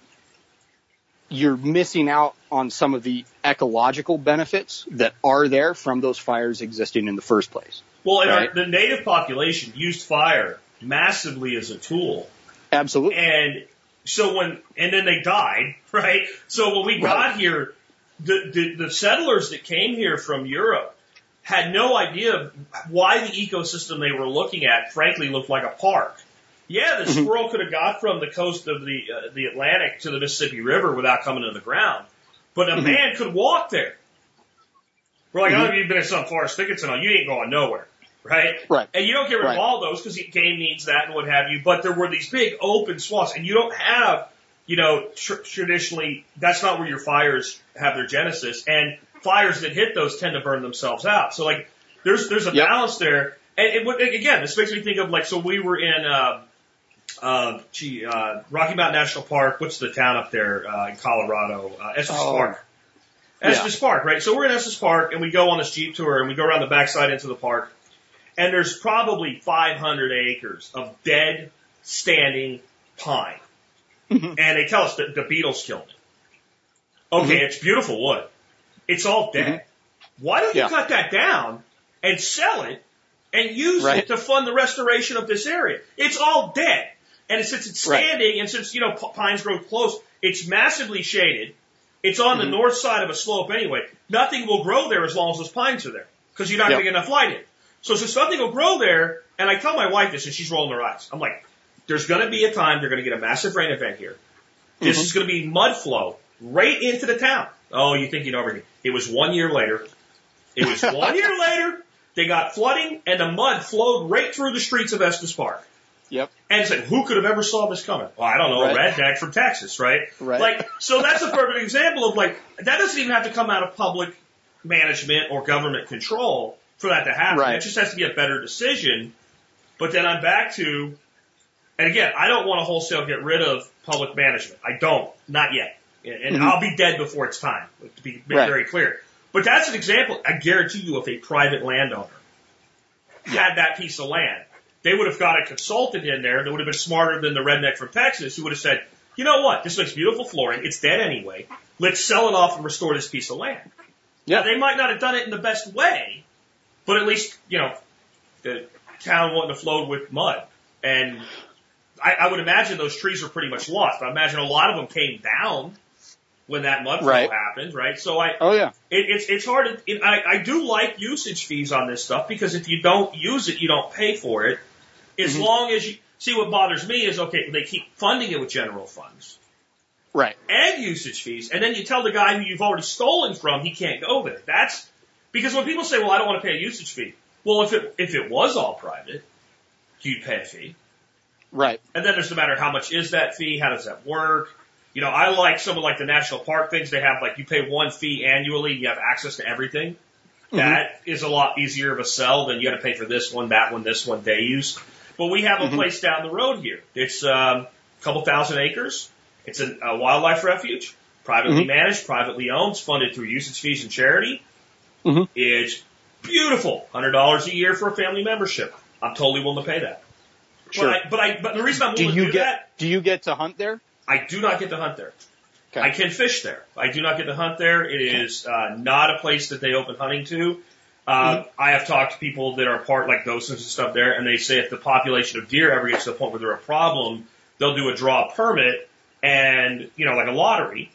you're missing out on some of the ecological benefits that are there from those fires existing in the first place. Well, and Right. our, the native population used fire massively as a tool. Absolutely. And so when, and then they died, right? So when we got here, the, the, the settlers that came here from Europe had no idea why the ecosystem they were looking at, frankly, looked like a park. Yeah, the mm-hmm. squirrel could have got from the coast of the uh, the Atlantic to the Mississippi River without coming to the ground, but a mm-hmm. man could walk there. We're like, oh, mm-hmm. you've been in some forest thickets and all, you ain't going nowhere, right? Right. And you don't get rid Right. of all those because game needs that and what have you. But there were these big open swaths, and you don't have, you know, tr- traditionally that's not where your fires have their genesis. And fires that hit those tend to burn themselves out. So like, there's there's a Yep. balance there. And it, would- again, this makes me think of like, so we were in, uh, uh, gee, uh, Rocky Mountain National Park. What's the town up there uh, in Colorado? Uh, Estes Oh. Park. Yeah. Estes Park, right? So we're in Estes Park and we go on this Jeep tour and we go around the backside into the park and there's probably 500 acres of dead, standing pine. And they tell us that the beetles killed it. Okay, it's beautiful wood. It's all dead. Why don't you Yeah. cut that down and sell it and use Right. it to fund the restoration of this area? It's all dead. And since it's Right. standing and since, you know, p- pines grow close, it's massively shaded. It's on the Mhm. north side of a slope anyway. Nothing will grow there as long as those pines are there because you're not Yep. going to get enough light in. So since nothing will grow there, and I tell my wife this and she's rolling her eyes. I'm like, there's going to be a time they're going to get a massive rain event here. This Mhm. is going to be mud flow right into the town. Oh, you think you know everything. It was one year later. It was one year later. They got flooding and the mud flowed right through the streets of Estes Park. Yep. And it's like, who could have ever saw this coming? Well, I don't know, a Right. redneck from Texas, right? Right. Like, so that's a perfect example of like, that doesn't even have to come out of public management or government control for that to happen. Right. It just has to be a better decision. But then I'm back to, and again, I don't want to wholesale get rid of public management. I don't, not yet. And Mhm. I'll be dead before it's time, to be Right. very clear. But that's an example, I guarantee you, if a private landowner had that piece of land, they would have got a consultant in there that would have been smarter than the redneck from Texas who would have said, you know what, this makes beautiful flooring, it's dead anyway, let's sell it off and restore this piece of land. Yeah. Now, they might not have done it in the best way, but at least, you know, the, town wouldn't have float with mud. And I, I would imagine those trees are pretty much lost. I imagine a lot of them came down when that mudflow Right. happened, right? So I, Oh yeah. it, it's it's hard. To, it, I I do like usage fees on this stuff because if you don't use it, you don't pay for it. As Mhm. long as you see what bothers me is okay, they keep funding it with general funds Right. and usage fees, and then you tell the guy who you've already stolen from he can't go there. That's because when people say, "Well, I don't want to pay a usage fee," well, if it if it was all private, you'd pay a fee. Right. And then there's no matter how much is that fee, how does that work? You know, I like some of like the national park things. They have like you pay one fee annually, you have access to everything. That is a lot easier of a sell than you got to pay for this one, that one, this one, day use. But we have a Mhm. place down the road here. It's um, a couple thousand acres. It's a, a wildlife refuge, privately Mhm. managed, privately owned, it's funded through usage fees and charity. Mhm. It's beautiful, hundred dollars a year for a family membership. I'm totally willing to pay that. Sure. But I, but I, but the reason I'm do you to do get that, do you get to hunt there? I do not get to hunt there. Okay. I can fish there. I do not get to hunt there. It is uh, not a place that they open hunting to. Uh, I have talked to people that are part like docents and stuff there, and they say if the population of deer ever gets to the point where they're a problem, they'll do a draw permit and you know like a lottery.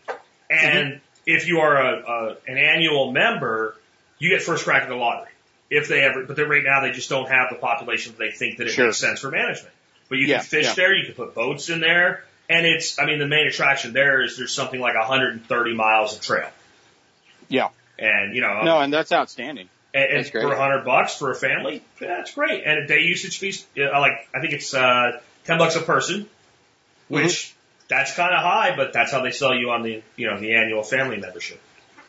And if you are a, a an annual member, you get first crack at the lottery. If they ever, but they're, right now they just don't have the population that they think that it Sure. makes sense for management. But you Yeah, can fish yeah. there, you can put boats in there, and it's, I mean, the main attraction there is there's something like 130 miles of trail. Yeah. And, you know, No, and that's outstanding. and, and that's great. for hundred bucks for a family, yeah, that's great. And a day usage fees, uh, like, I think it's, uh, 10 bucks a person, which Mm-hmm. that's kind of high, but that's how they sell you on the, you know, the annual family membership.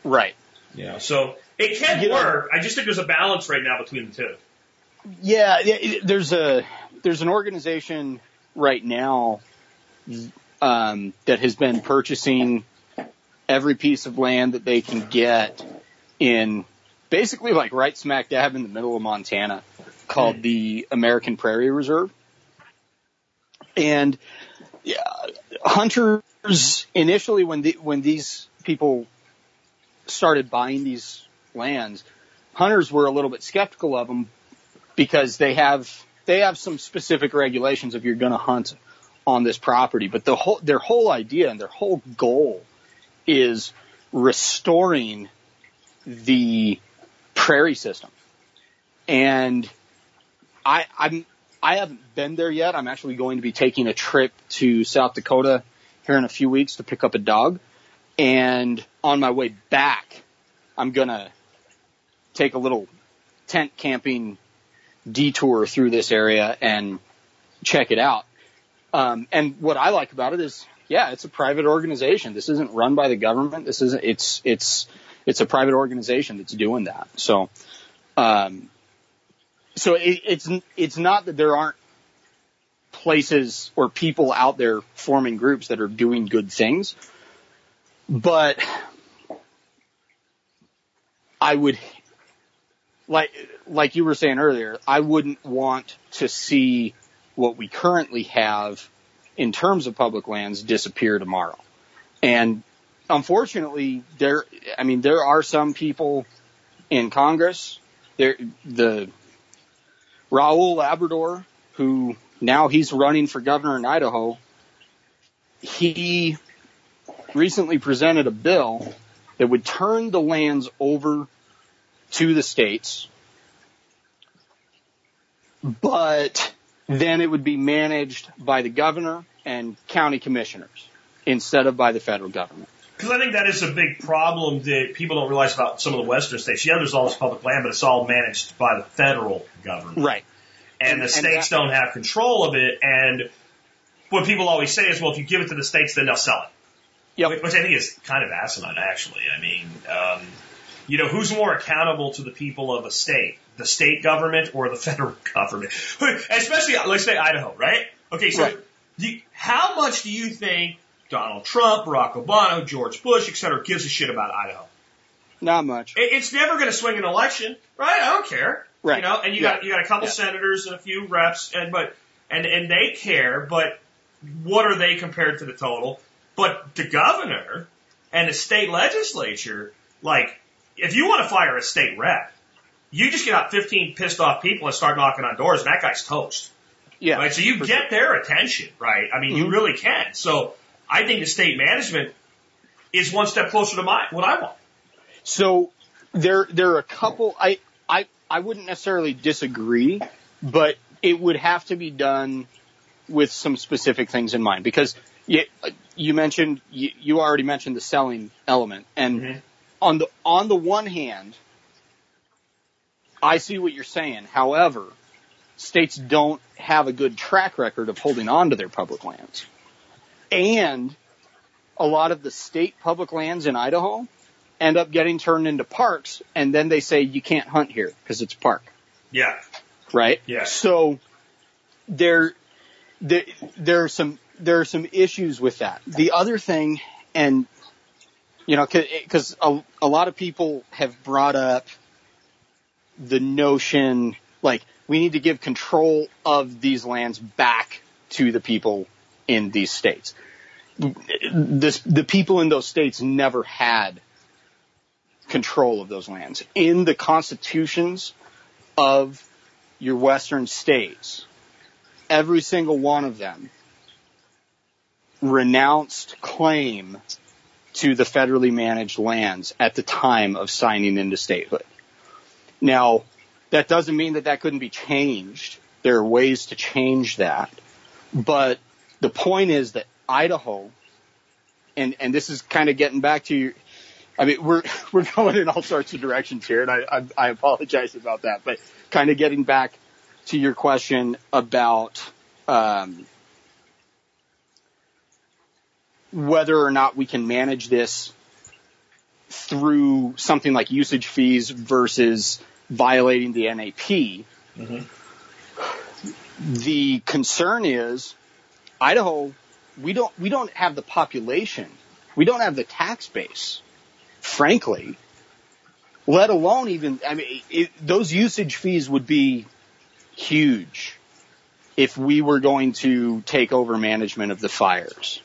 Right. Yeah. So it can You know- work. I just think there's a balance right now between the two. Yeah, yeah, there's a there's an organization right now um, that has been purchasing every piece of land that they can get in basically like right smack dab in the middle of Montana, called the American Prairie Reserve, and yeah, hunters initially when the, when these people started buying these lands, hunters were a little bit skeptical of them because they have they have some specific regulations if you're going to hunt on this property. But the whole their whole idea and their whole goal is restoring the prairie system. And I I'm I haven't been there yet. I'm actually going to be taking a trip to South Dakota here in a few weeks to pick up a dog. And on my way back, I'm gonna take a little tent camping detour through this area and check it out. Um, and what I like about it is, yeah, it's a private organization. This isn't run by the government. This isn't. It's it's it's a private organization that's doing that. So, um, so it, it's it's not that there aren't places or people out there forming groups that are doing good things, but I would like like you were saying earlier, I wouldn't want to see what we currently have in terms of public lands disappear tomorrow. And unfortunately, there I mean there are some people in Congress, there the Raul Labrador who now he's running for governor in Idaho. He recently presented a bill that would turn the lands over to the states, but then it would be managed by the governor and county commissioners instead of by the federal government. Because I think that is a big problem that people don't realize about some of the western states. Yeah, there's all this public land, but it's all managed by the federal government. Right. and, And- the and states that- don't have control of it. And what people always say is, well, if you give it to the states, then they'll sell it. Yep. Which I think is kind of asinine, actually. I mean, um, you know, who's more accountable to the people of a state? The state government or the federal government? Especially, let's say Idaho, right? Okay, so Right. you- how much do you think Donald Trump, Barack Obama, George Bush, et cetera, gives a shit about Idaho? Not much. It- It's never going to swing an election, right? I don't care. Right. You know, and you Yeah. got you got a couple Yeah. senators and a few reps, and but and and they care, but what are they compared to the total? But the governor and the state legislature, like, if you want to fire a state rep, you just get out 15 pissed off people and start knocking on doors, and that guy's toast. Yeah. Right? So you get sure. their attention, right? I mean, you Mhm. really can. So I think the state management is one step closer to my, what I want. So there, there are a couple. I, I, I wouldn't necessarily disagree, but it would have to be done with some specific things in mind because you, you mentioned you, you already mentioned the selling element, and Mhm. On the on the one hand, I see what you're saying. However, states don't have a good track record of holding on to their public lands, and a lot of the state public lands in Idaho end up getting turned into parks, and then they say you can't hunt here because it's a park, Yeah. right? Yeah. So there, there, there are some there are some issues with that. The other thing, and you know, because a, a lot of people have brought up the notion like we need to give control of these lands back to the people in these states. This, the people in those states never had control of those lands. In the constitutions of your western states, every single one of them renounced claim to the federally managed lands at the time of signing into statehood. Now, that doesn't mean that that couldn't be changed. There are ways to change that. But the point is that Idaho, and, and this is kind of getting back to your, I mean, we're, we're going in all sorts of directions here and I, I, I apologize about that, but kind of getting back to your question about, um, whether or not we can manage this through something like usage fees versus violating the NAP. Mm-hmm. The concern is Idaho, we don't, we don't have the population. We don't have the tax base, frankly, let alone even, I mean, it, those usage fees would be huge if we were going to take over management of the fires.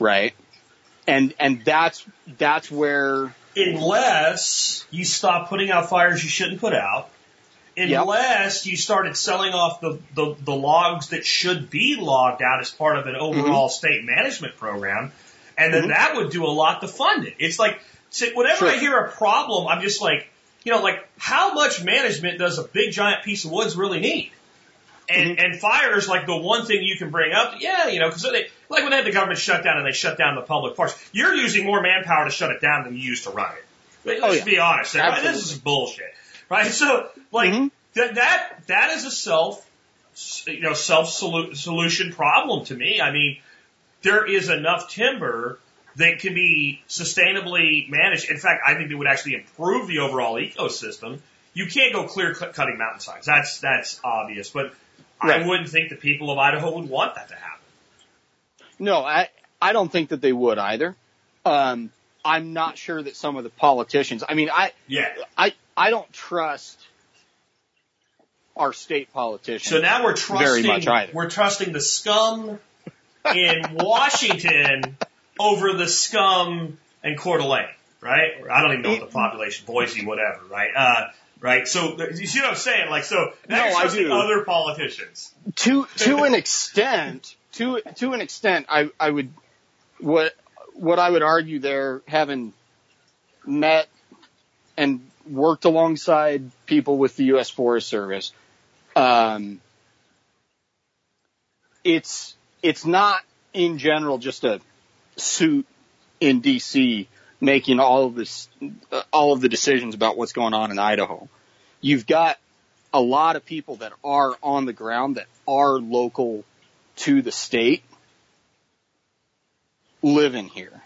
Right? And, and that's, that's where Unless you stop putting out fires you shouldn't put out. Yep. Unless you started selling off the, the, the logs that should be logged out as part of an overall state management program. And then Mhm. that would do a lot to fund it. It's like, whenever I hear a problem, I'm just like, you know, like, how much management does a big giant piece of woods really need? And, Mhm. and fire is like the one thing you can bring up. Yeah, you know, because they, like when they had the government shut down and they shut down the public parks, you're using more manpower to shut it down than you used to run it. Let's Oh, yeah. be honest. Right? This is bullshit, right? So, like Mhm. that that that is a self, you know, self solution problem to me. I mean, there is enough timber that can be sustainably managed. In fact, I think it would actually improve the overall ecosystem. You can't go clear cutting mountainsides. That's that's obvious, but Right. I wouldn't think the people of Idaho would want that to happen. No, I I don't think that they would either. Um, I'm not sure that some of the politicians. I mean, I Yeah. I I don't trust our state politicians. So now we're Very trusting much either. we're trusting the scum in Washington over the scum in Coeur d'Alene, right? I don't even know what the population, Boise, whatever, right? Uh, right. So you see what I'm saying? Like, so now No, I do. other politicians. to to an extent, to to an extent, I I would what what I would argue there, having met and worked alongside people with the U.S. Forest Service, um, it's it's not in general just a suit in D.C. making all of this uh, all of the decisions about what's going on in Idaho. You've got a lot of people that are on the ground that are local to the state living here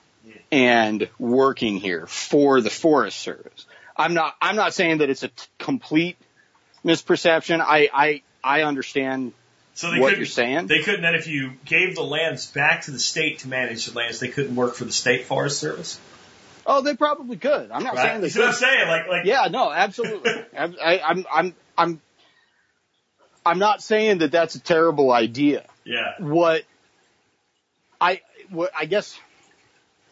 and working here for the Forest Service. I'm not, I'm not saying that it's a t- complete misperception. I, I, I understand So they what couldn't, you're saying. They couldn't then if you gave the lands back to the state to manage the lands, they couldn't work for the state forest service. Oh, they probably could. I'm not saying Right? they You see what I'm saying? Like, like, Yeah, no, absolutely. I, I, I'm, I'm, I'm, I'm not saying that that's a terrible idea. yeah. what I what I guess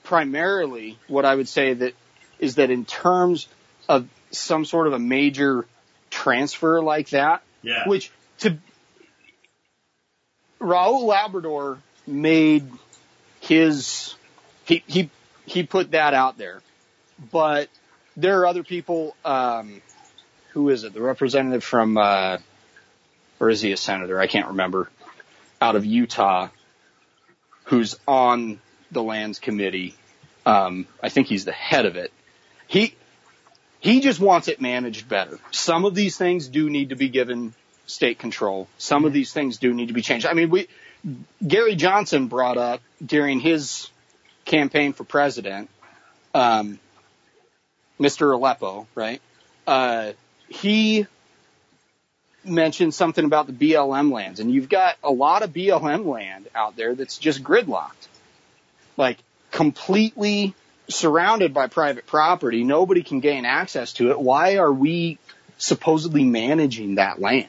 primarily what I would say that is that in terms of some sort of a major transfer like that, Yeah. which to Raul Labrador made his he he he put that out there, but there are other people. Um, who is it? The representative from, uh, or is he a senator? I can't remember. Out of Utah, who's on the lands committee. Um, I think he's the head of it. He he just wants it managed better. Some of these things do need to be given state control. Some of these things do need to be changed. I mean, we Gary Johnson brought up during his campaign for president, um, Mr. Aleppo, right? Uh, he mentioned something about the BLM lands, and you've got a lot of BLM land out there that's just gridlocked, like completely surrounded by private property. Nobody can gain access to it. Why are we supposedly managing that land?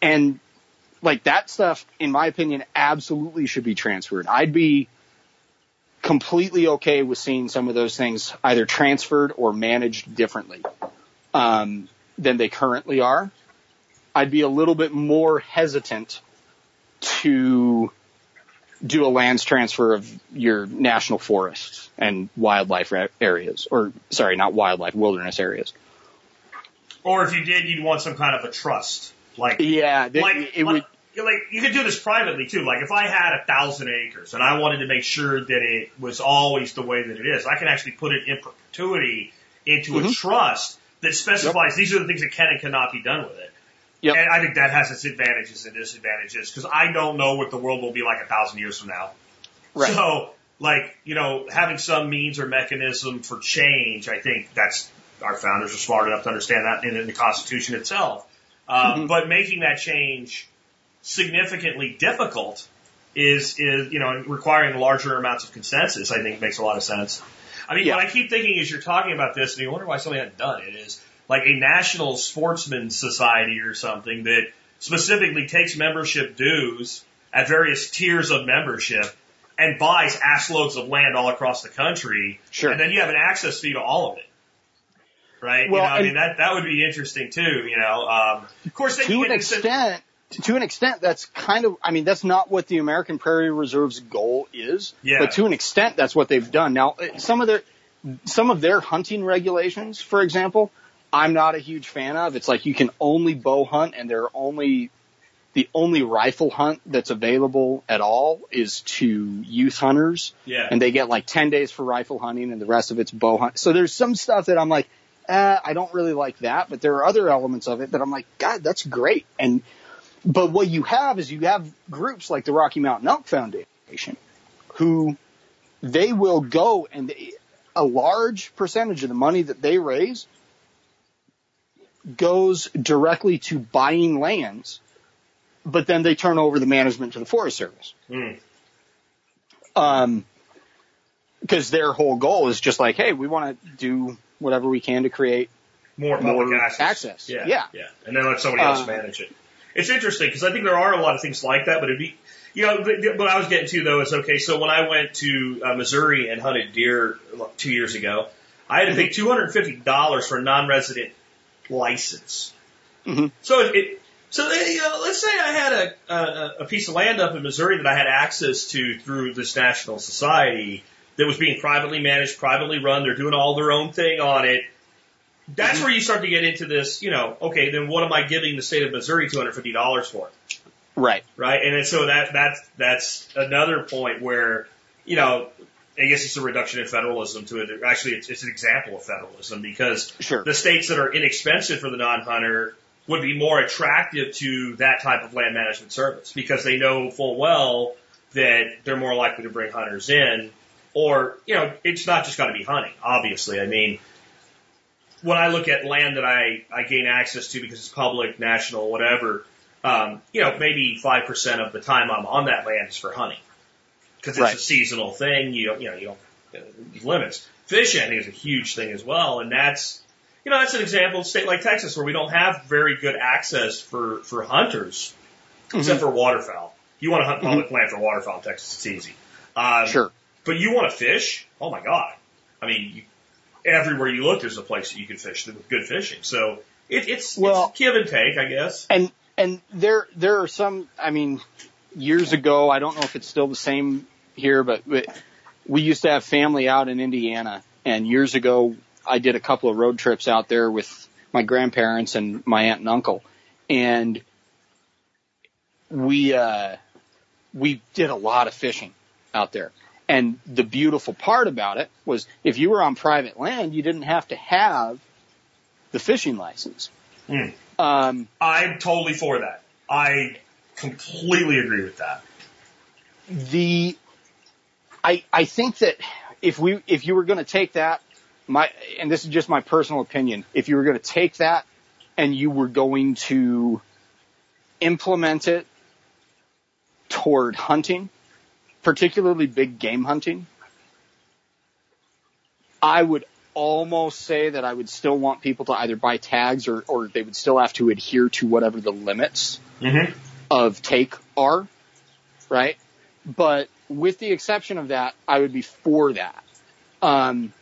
And like that stuff, in my opinion, absolutely should be transferred. I'd be completely okay with seeing some of those things either transferred or managed differently um, than they currently are. I'd be a little bit more hesitant to do a lands transfer of your national forests and wildlife areas, or sorry, not wildlife, wilderness areas. Or if you did, you'd want some kind of a trust. Like, Yeah, th- like, it like, would. Like you could do this privately too. Like if I had a thousand acres and I wanted to make sure that it was always the way that it is, I can actually put it in perpetuity into a Mhm. trust that specifies these are the things that can and cannot be done with it. Yep. And I think that has its advantages and disadvantages because I don't know what the world will be like a thousand years from now. Right. So, like, you know, having some means or mechanism for change, I think that's our founders are smart enough to understand that in, in the Constitution itself. Um, Mhm. But making that change significantly difficult is, is, you know, requiring larger amounts of consensus, I think makes a lot of sense. I mean, Yeah. what I keep thinking as you're talking about this, and you wonder why somebody hadn't done it, is like a national sportsman society or something that specifically takes membership dues at various tiers of membership and buys ass loads of land all across the country. Sure. And then you have an access fee to all of it. Right? Well, you know, I mean, that, that would be interesting too, you know. Um, of course, they to an extent, to an extent, that's kind of, I mean, that's not what the American Prairie Reserve's goal is. Yeah. But to an extent, that's what they've done. Now, uh, some of their, some of their hunting regulations, for example, I'm not a huge fan of. It's like you can only bow hunt and they're only, the only rifle hunt that's available at all is to youth hunters Yeah. and they get like 10 days for rifle hunting and the rest of it's bow hunt. So there's some stuff that I'm like, eh, I don't really like that, but there are other elements of it that I'm like, God, that's great. And, but what you have is you have groups like the Rocky Mountain Elk Foundation who they will go and they, a large percentage of the money that they raise goes directly to buying lands, but then they turn over the management to the Forest Service. Mm. Um, because their whole goal is just like, hey, we want to do whatever we can to create. more public more access. access. Yeah, Yeah. yeah, and then let somebody else Uh, manage it. It's interesting because I think there are a lot of things like that, but it'd be, you know, what I was getting to though is okay. So when I went to uh, Missouri and hunted deer two years ago, I had to pay two hundred and fifty dollars for a non-resident license. Mhm. So it, it so they, you know, let's say I had a, a a piece of land up in Missouri that I had access to through this national society that was being privately managed, privately run. They're doing all their own thing on it. That's where you start to get into this, you know, okay, then what am I giving the state of Missouri $250 for? Right. Right? And so that, that's, that's another point where, you know, I guess it's a reduction in federalism to it. Actually, it's, it's an example of federalism because Sure. the states that are inexpensive for the non-hunter would be more attractive to that type of land management service because they know full well that they're more likely to bring hunters in or, you know, it's not just got to be hunting, obviously. I mean, when I look at land that I, I gain access to because it's public, national, whatever, um, you know, maybe 5% of the time I'm on that land is for hunting. Because it's Right. a seasonal thing, you don't, you know, you don't, uh, limits. Think, is a huge thing as well, and that's, you know, that's an example of a state like Texas where we don't have very good access for, for hunters, except for waterfowl. You want to hunt public land for waterfowl in Texas, it's easy. Um, Sure. but you want to fish? Oh my God. I mean, you, everywhere you look, there's a place that you can fish with good fishing. So it, it's, Well- it's give and take, I guess. And and there there are some. I mean, years ago, I don't know if it's still the same here, but we, we used to have family out in Indiana, and years ago, I did a couple of road trips out there with my grandparents and my aunt and uncle, and we uh, we did a lot of fishing out there. And the beautiful part about it was if you were on private land, you didn't have to have the fishing license. Hmm. Um, I'm totally for that. I completely agree with that. the I I think that if we if you were going to take that my and this is just my personal opinion if you were going to take that and you were going to implement it toward hunting particularly big game hunting I would almost say that I would still want people to either buy tags or or they would still have to adhere to whatever the limits Mm-hmm. of take are, right? But with the exception of that, I would be for that. Um,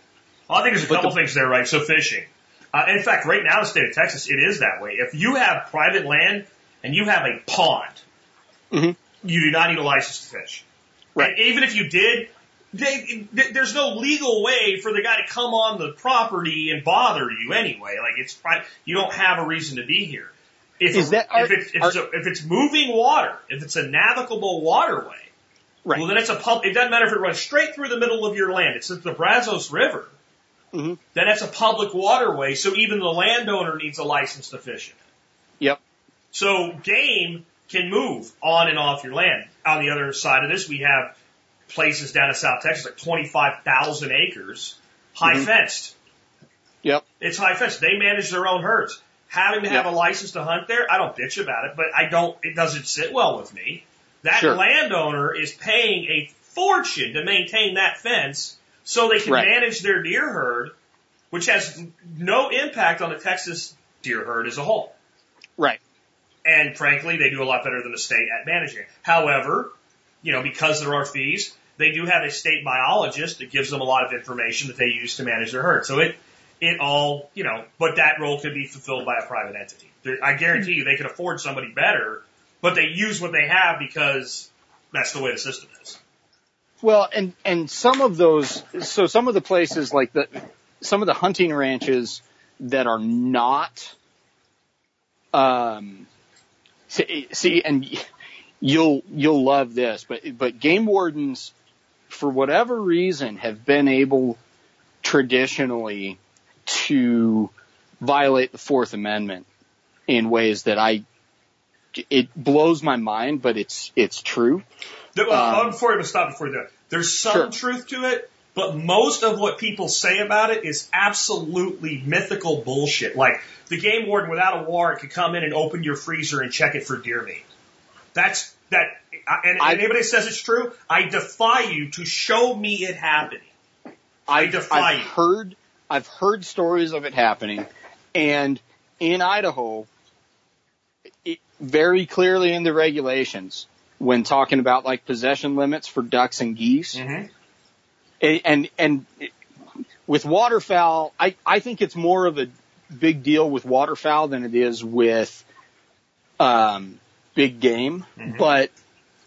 Well, I think there's a couple the- things there, right? So fishing. Uh, in fact, right now in the state of Texas, it is that way. If you have private land and you have a pond, Mhm. you do not need a license to fish. Right. And even if you did, they, th- there's no legal way for the guy to come on the property and bother you anyway. Like it's you don't have a reason to be here. If, Is that- are- if, it's, if, are- it's a, if it's moving water, if it's a navigable waterway, right. well then it's a pub. It doesn't matter if it runs straight through the middle of your land. It's the Brazos River. Mhm. Then it's a public waterway, so even the landowner needs a license to fish it. Yep. So game can move on and off your land. On the other side of this, we have places down in South Texas, like 25,000 acres, high Mhm. fenced. Yep. It's high fenced. They manage their own herds. Having to have a license to hunt there, I don't bitch about it, but I don't, it doesn't sit well with me. That Sure. landowner is paying a fortune to maintain that fence so they can Right. manage their deer herd, which has no impact on the Texas deer herd as a whole. Right. And frankly, they do a lot better than the state at managing. However, you know, because there are fees, they do have a state biologist that gives them a lot of information that they use to manage their herd. So it, it all, you know, but that role could be fulfilled by a private entity. I guarantee you they could afford somebody better, but they use what they have because that's the way the system is. Well, and and some of those, so some of the places like the, some of the hunting ranches that are not, um, see, see, and you'll you'll love this, but but game wardens, for whatever reason, have been able traditionally to violate the Fourth Amendment in ways that I it blows my mind, but it's it's true. The, well, Um, we stop before that, there's some Sure. truth to it, but most of what people say about it is absolutely mythical bullshit. Like the game warden without a warrant could come in and open your freezer and check it for deer meat. That's that. And I- anybody says it's true, I defy you to show me it happening. I defy I've you. heard I've heard stories of it happening, and in Idaho, it, very clearly in the regulations when talking about like possession limits for ducks and geese, Mm-hmm. And and, with waterfowl, I I think it's more of a big deal with waterfowl than it is with um, big game, Mhm. but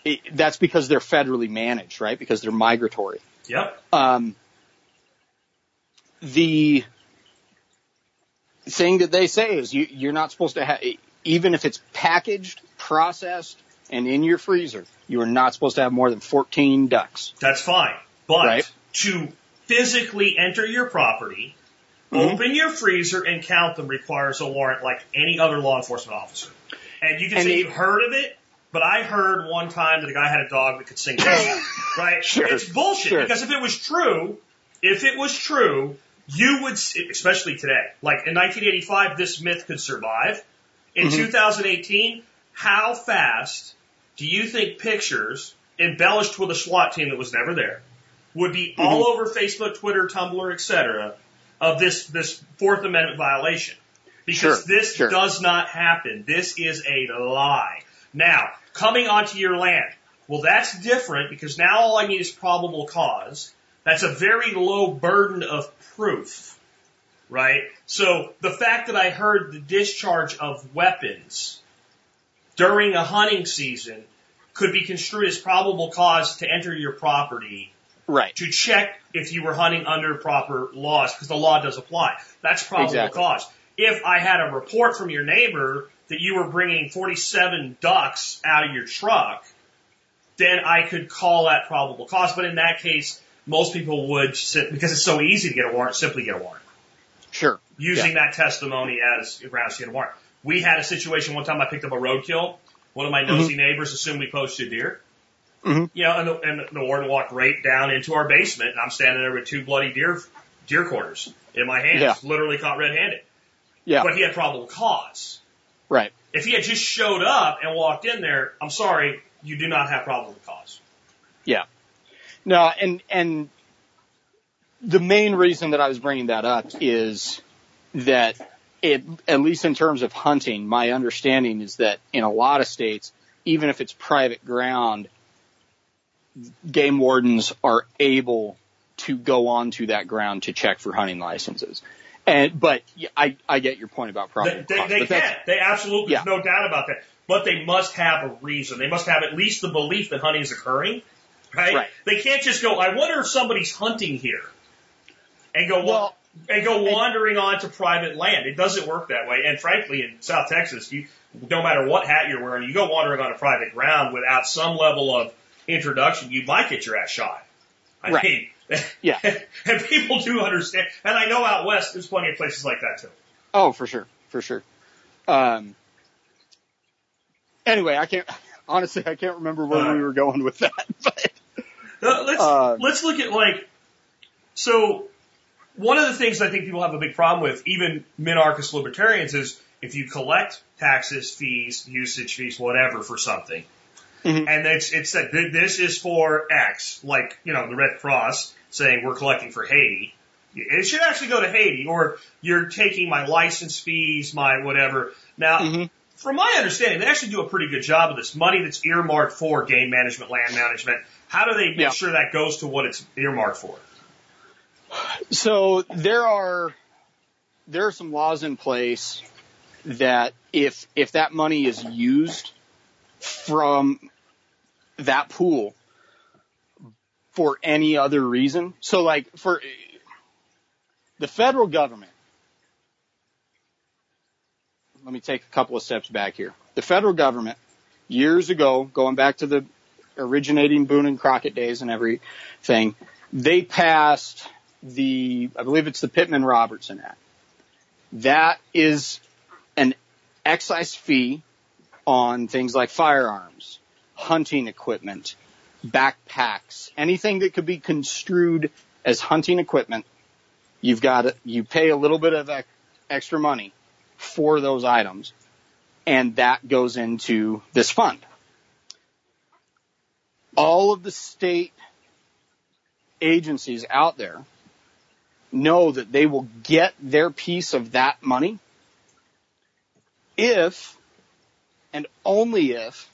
it, that's because they're federally managed, right? Because they're migratory. Yep. Um, the thing that they say is you, you're not supposed to have, even if it's packaged, processed, and in your freezer, you are not supposed to have more than 14 ducks. That's fine. But Right. To physically enter your property, Mhm. open your freezer and count them requires a warrant like any other law enforcement officer. And you can And say you've heard of it, but I heard one time that a guy had a dog that could sing. right? Sure. It's bullshit Sure. because if it was true, if it was true, you would, especially today, like in 1985, this myth could survive. In Mhm. 2018, how fast do you think pictures embellished with a SWAT team that was never there would be mm-hmm. all over Facebook, Twitter, Tumblr, etc. of this this Fourth Amendment violation? Because Sure, this sure. does not happen. This is a lie. Now, coming onto your land. Well, that's different because now all I need is probable cause. That's a very low burden of proof. right? So the fact that I heard the discharge of weapons during a hunting season could be construed as probable cause to enter your property Right. to check if you were hunting under proper laws because the law does apply. That's probable Exactly. cause. If I had a report from your neighbor that you were bringing 47 ducks out of your truck, then I could call that probable cause. But in that case, most people would, sit, because it's so easy to get a warrant, simply get a warrant Sure. using that testimony as grounds to get a warrant. We had a situation one time I picked up a roadkill. One of my mm-hmm. nosy neighbors assumed we poached a deer. Mhm. You know, and the, and the warden walked right down into our basement, and I'm standing there with two bloody deer deer quarters in my hands, Yeah. literally caught red-handed. Yeah. But he had probable cause. Right. If he had just showed up and walked in there, I'm sorry, you do not have probable cause. Yeah. No, and and the main reason that I was bringing that up is that it, at least in terms of hunting, my understanding is that in a lot of states, even if it's private ground, game wardens are able to go onto that ground to check for hunting licenses. And but I I get your point about They, probable they, they can. They absolutely, Yeah. there's no doubt about that. But they must have a reason. They must have at least the belief that hunting is occurring, right? Right. They can't just go, I wonder if somebody's hunting here and go, Well, and go wandering onto private land. It doesn't work that way. And frankly, in South Texas, you, no matter what hat you're wearing, you go wandering on a private ground without some level of introduction, you might get your ass shot. I Right. mean, Yeah. and people do understand. And I know out west, there's plenty of places like that too. Oh, for sure, for sure. Um, anyway, I can't honestly, I can't remember where Uh, we were going with that. But let's Uh, let's look at like so one of the things I think people have a big problem with, even minarchist libertarians, is if you collect taxes, fees, usage fees, whatever for something, Mhm. and it's it's that th- this is for X, like you know the Red Cross saying we're collecting for Haiti. It should actually go to Haiti, or you're taking my license fees, my whatever. Now, Mhm. from my understanding, they actually do a pretty good job of this. Money that's earmarked for game management, land management. How do they make Yeah. sure that goes to what it's earmarked for? so there are there are some laws in place that if if that money is used from that pool for any other reason, so like for the federal government let me take a couple of steps back here. The federal government, years ago, going back to the originating Boone and Crockett days and everything, they passed the, I believe it's the Pittman Robertson Act. That is an excise fee on things like firearms, hunting equipment, backpacks, anything that could be construed as hunting equipment. You've got to, you pay a little bit of extra money for those items and that goes into this fund. All of the state agencies out there know that they will get their piece of that money if and only if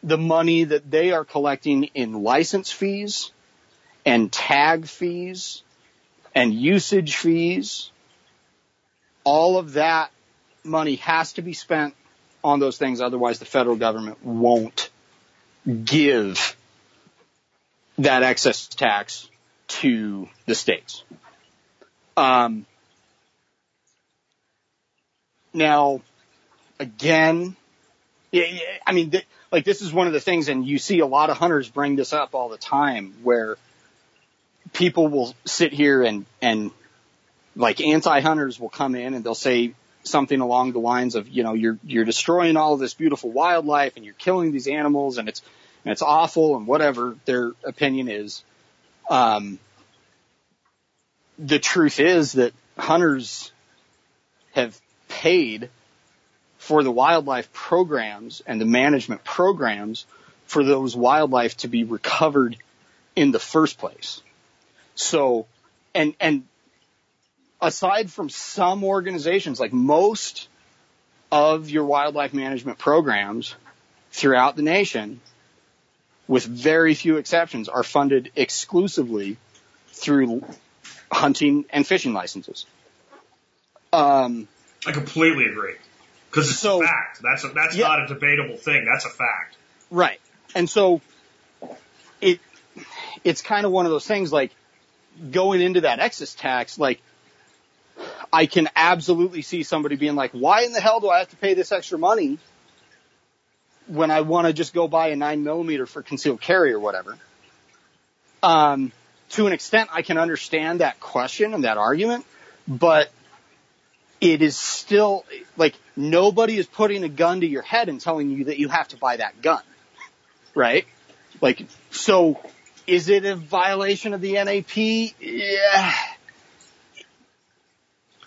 the money that they are collecting in license fees and tag fees and usage fees, all of that money has to be spent on those things. Otherwise the federal government won't give that excess tax to the states. Um, now, again, I mean, th- like this is one of the things, and you see a lot of hunters bring this up all the time, where people will sit here and and like anti-hunters will come in and they'll say something along the lines of, you know, you're you're destroying all of this beautiful wildlife and you're killing these animals and it's and it's awful and whatever their opinion is. Um, the truth is that hunters have paid for the wildlife programs and the management programs for those wildlife to be recovered in the first place. So, and, and aside from some organizations, like most of your wildlife management programs throughout the nation, with very few exceptions, are funded exclusively through hunting and fishing licenses. Um, I completely agree. Because it's So- a fact. That's a, that's Yeah. not a debatable thing. That's a fact. Right. And so it it's kind of one of those things like going into that excess tax, like I can absolutely see somebody being like, why in the hell do I have to pay this extra money when I want to just go buy a nine millimeter for concealed carry or whatever? Um, to an extent, I can understand that question and that argument, but it is still like nobody is putting a gun to your head and telling you that you have to buy that gun. Right? Like, so is it a violation of the NAP? Yeah.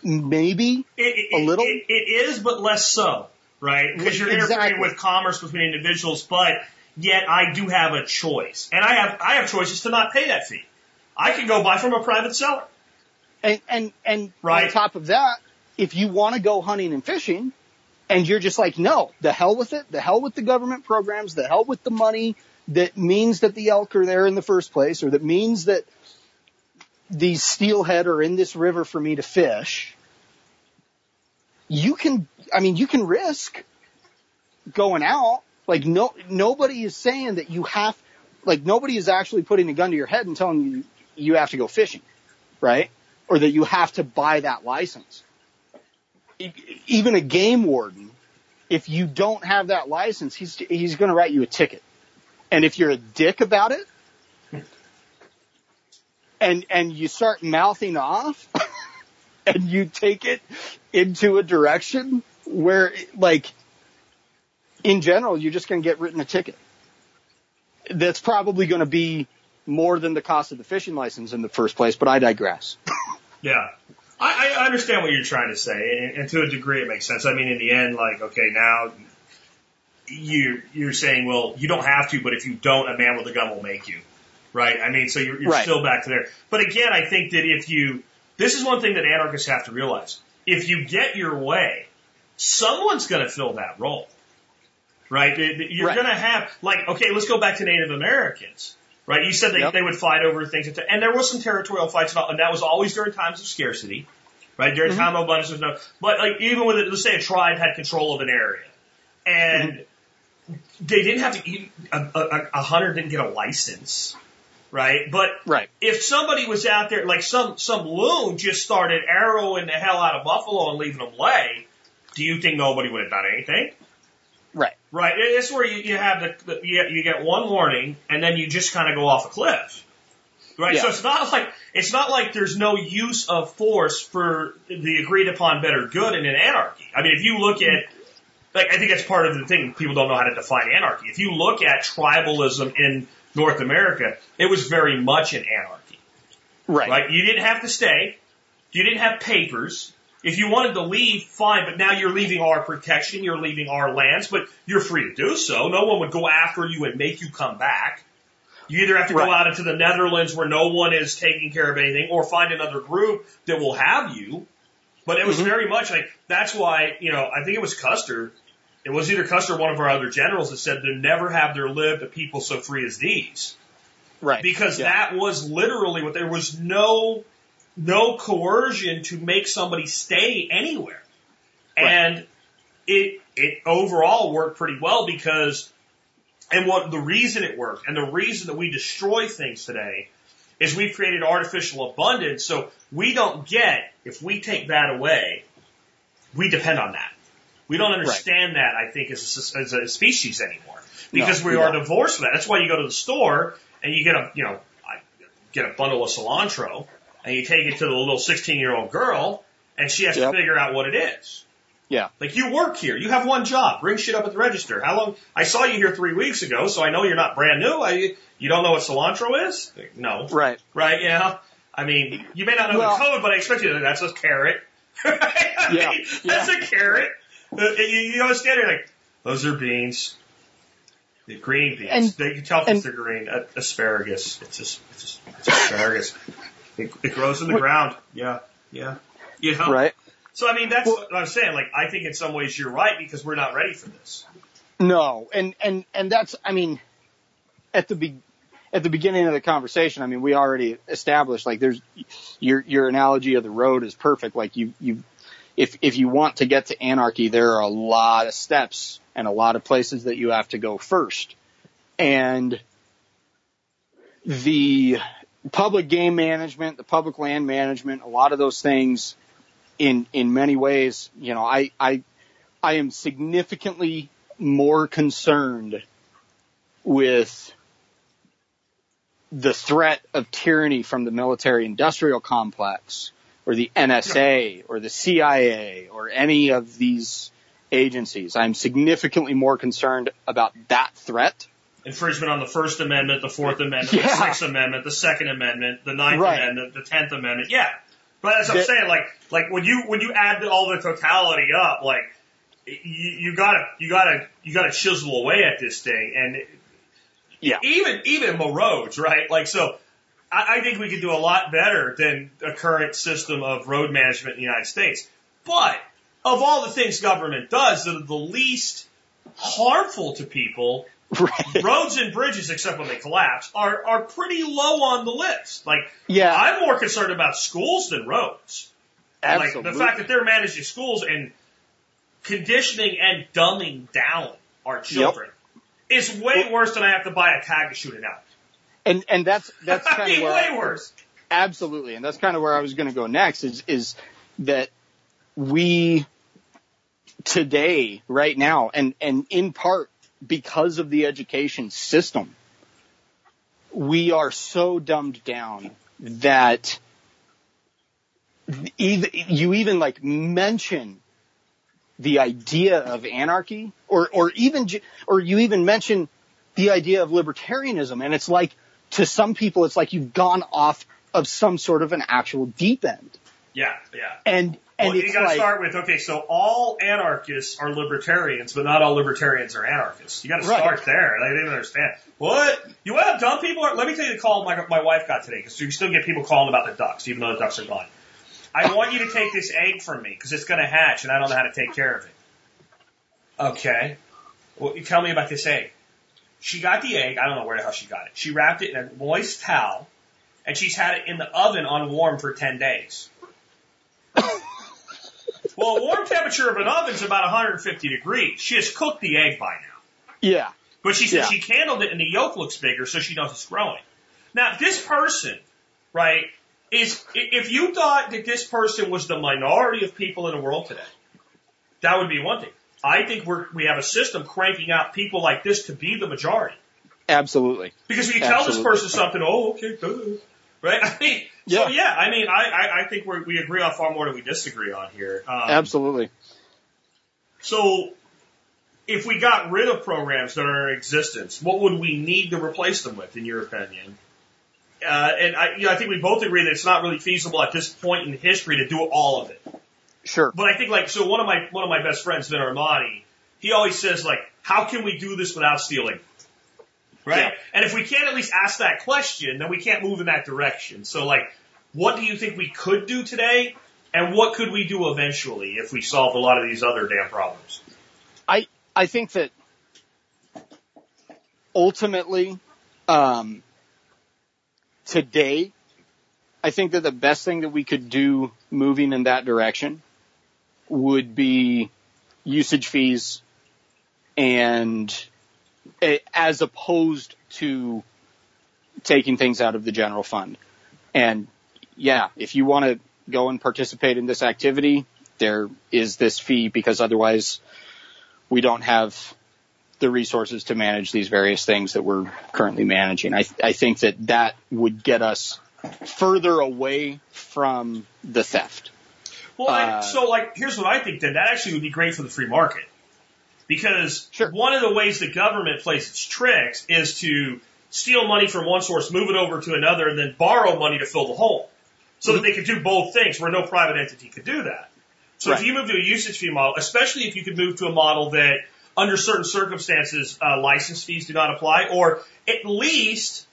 Maybe. It, it, A little? It, it is, but less so, right? Because you're interfering Exactly. with commerce between individuals, but yet I do have a choice, and I have I have choices to not pay that fee. I can go buy from a private seller. And, and, and Right. on top of that, if you want to go hunting and fishing and you're just like, no, the hell with it, the hell with the government programs, the hell with the money that means that the elk are there in the first place or that means that these steelhead are in this river for me to fish. You can, I mean, you can risk going out. Like no, nobody is saying that you have, like nobody is actually putting a gun to your head and telling you you have to go fishing, right? Or that you have to buy that license. Even a game warden, if you don't have that license, he's he's going to write you a ticket. And if you're a dick about it, and and you start mouthing off, and you take it into a direction where, like, in general, you're just going to get written a ticket. That's probably going to be more than the cost of the fishing license in the first place, but I digress. Yeah. I, I understand what you're trying to say, and, and to a degree it makes sense. I mean, in the end, like, okay, now you you're saying, well, you don't have to, but if you don't, a man with a gun will make you, right? I mean, so you're, you're Right. still back to there. But again, I think that if you, this is one thing that anarchists have to realize: if you get your way, someone's going to fill that role, right? You're Right. going to have, like, okay, let's go back to Native Americans. Right, you said they, Yep. they would fight over things, and there was some territorial fights, and all- and that was always during times of scarcity right? During Mm-hmm. time of abundance, there's no, but like even with it, let's say a tribe had control of an area, and Mm-hmm. they didn't have to eat a, a, a hunter didn't get a license, right? But Right. if somebody was out there, like some some loon just started arrowing the hell out of buffalo and leaving them lay, do you think nobody would have done anything? Right. It's where you, you have the, the you, get, you get one warning and then you just kind of go off a cliff. Right. Yeah. So it's not like it's not like there's no use of force for the agreed upon better good in an anarchy. I mean, if you look at like I think that's part of the thing people don't know how to define anarchy. If you look at tribalism in North America, it was very much an anarchy. Right. Right? You didn't have to stay. You didn't have papers. If you wanted to leave, fine, but now you're leaving our protection, you're leaving our lands, but you're free to do so. No one would go after you and make you come back. You either have to go out into the Netherlands where no one is taking care of anything or find another group that will have you. But it was Mhm. very much like, that's why, you know, I think it was Custer. It was either Custer or one of our other generals that said, there never have there lived a people so free as these Right. because Yeah. that was literally what there was no no coercion to make somebody stay anywhere. Right. and it it overall worked pretty well because and what the reason it worked and the reason that we destroy things today is we've created artificial abundance. So we don't get if we take that away we depend on that. We don't understand that i think as a, as a species anymore because No, we we are don't. divorced from that. That's why you go to the store and you get a you know I get a bundle of cilantro and you take it to the little 16 year old girl and she has Yep. to figure out what it is Yeah. like you work here. You have one job. Bring shit up at the register. How long? I saw you here three weeks ago, so I know you're not brand new. I, you don't know what cilantro is? No. Right. Right? Yeah. I mean, you may not know Well- the code, but I expect you to. That's a carrot. Right? Yeah, mean, That's a carrot. Uh, you, you understand? You're like, those are beans. The green beans. And- they can tell if and- they're green. Uh, asparagus. It's just, it's just, it's asparagus. It, it grows in the ground. Yeah. Yeah. You know? Right. So I mean, that's Well- what I'm saying. Like, I think in some ways you're right because we're not ready for this. No, and and and that's I mean, at the be, at the beginning of the conversation, I mean, we already established like there's your your analogy of the road is perfect. Like you you if if you want to get to anarchy, there are a lot of steps and a lot of places that you have to go first. And the public game management, the public land management, a lot of those things in in many ways, you know, I I I am significantly more concerned with the threat of tyranny from the military industrial complex or the NSA or the CIA or any of these agencies. I'm significantly more concerned about that threat. Infringement on the First Amendment, the Fourth Amendment, Yeah. the Sixth Amendment, the Second Amendment, the Ninth Right. Amendment, the Tenth Amendment. Yeah. But as I'm The- saying, like, like when you, when you add all the totality up, like, you, you gotta, you gotta, you gotta chisel away at this thing. And Yeah. even, even Mo roads, right? Like, so I, I think we could do a lot better than a current system of road management in the United States. But of all the things government does that are the least harmful to people, Right. roads and bridges, except when they collapse, are, are pretty low on the list. Like, Yeah. I'm more concerned about schools than roads. Absolutely. Like, the fact that they're managing schools and conditioning and dumbing down our children is way worse than I have to buy a tag to shoot it out. and and that's that's kind of way worse. Absolutely, and that's kind of where I was going to go next. Is is that we today, right now, and and in part because of the education system, we are so dumbed down that even you even like mention the idea of anarchy, or or even or you even mention the idea of libertarianism, and it's like to some people, it's like you've gone off of some sort of an actual deep end. Yeah, yeah. And and well, you got to like start with okay. So all anarchists are libertarians, but not all libertarians are anarchists. You got to Right. start there. They didn't understand what you want. How dumb people are. Let me tell you the call my my wife got today because you still get people calling about the ducks, even though the ducks are gone. I want you to take this egg from me because it's going to hatch, and I don't know how to take care of it. Okay. Well, you tell me about this egg. She got the egg. I don't know where the hell she got it. She wrapped it in a moist towel, and she's had it in the oven on warm for ten days. Well, a warm temperature of an oven is about 150 degrees. She has cooked the egg by now. yeah, But she said Yeah. she candled it and the yolk looks bigger, so she knows it's growing. Now, this person, right, is, if you thought that this person was the minority of people in the world today, that would be one thing. I think we're, we have a system cranking out people like this to be the majority. absolutely. Because when you tell this person something, oh, okay, duh, right? I mean, so Yeah. yeah, I mean, I, I, I think we're, we agree on far more than we disagree on here. Um, Absolutely. So, if we got rid of programs that are in existence, what would we need to replace them with, in your opinion? Uh, and I, you know, I think we both agree that it's not really feasible at this point in history to do all of it. Sure. But I think, like, so one of my one of my best friends, Vin Armani, he always says, like, how can we do this without stealing? Right? Yeah. And if we can't at least ask that question, then we can't move in that direction. So, like, what do you think we could do today? And what could we do eventually if we solve a lot of these other damn problems? I I think that ultimately, um, today, I think that the best thing that we could do moving in that direction would be usage fees and as opposed to taking things out of the general fund. And yeah, if you want to go and participate in this activity, there is this fee because otherwise we don't have the resources to manage these various things that we're currently managing. I, I think that that would get us further away from the theft. Well, I, Uh, so like, here's what I think. Then that actually would be great for the free market, because Sure. one of the ways the government plays its tricks is to steal money from one source, move it over to another, and then borrow money to fill the hole, so that they could do both things, where no private entity could do that. So if you move to a usage fee model, especially if you could move to a model that, under certain circumstances, uh, license fees do not apply, or at least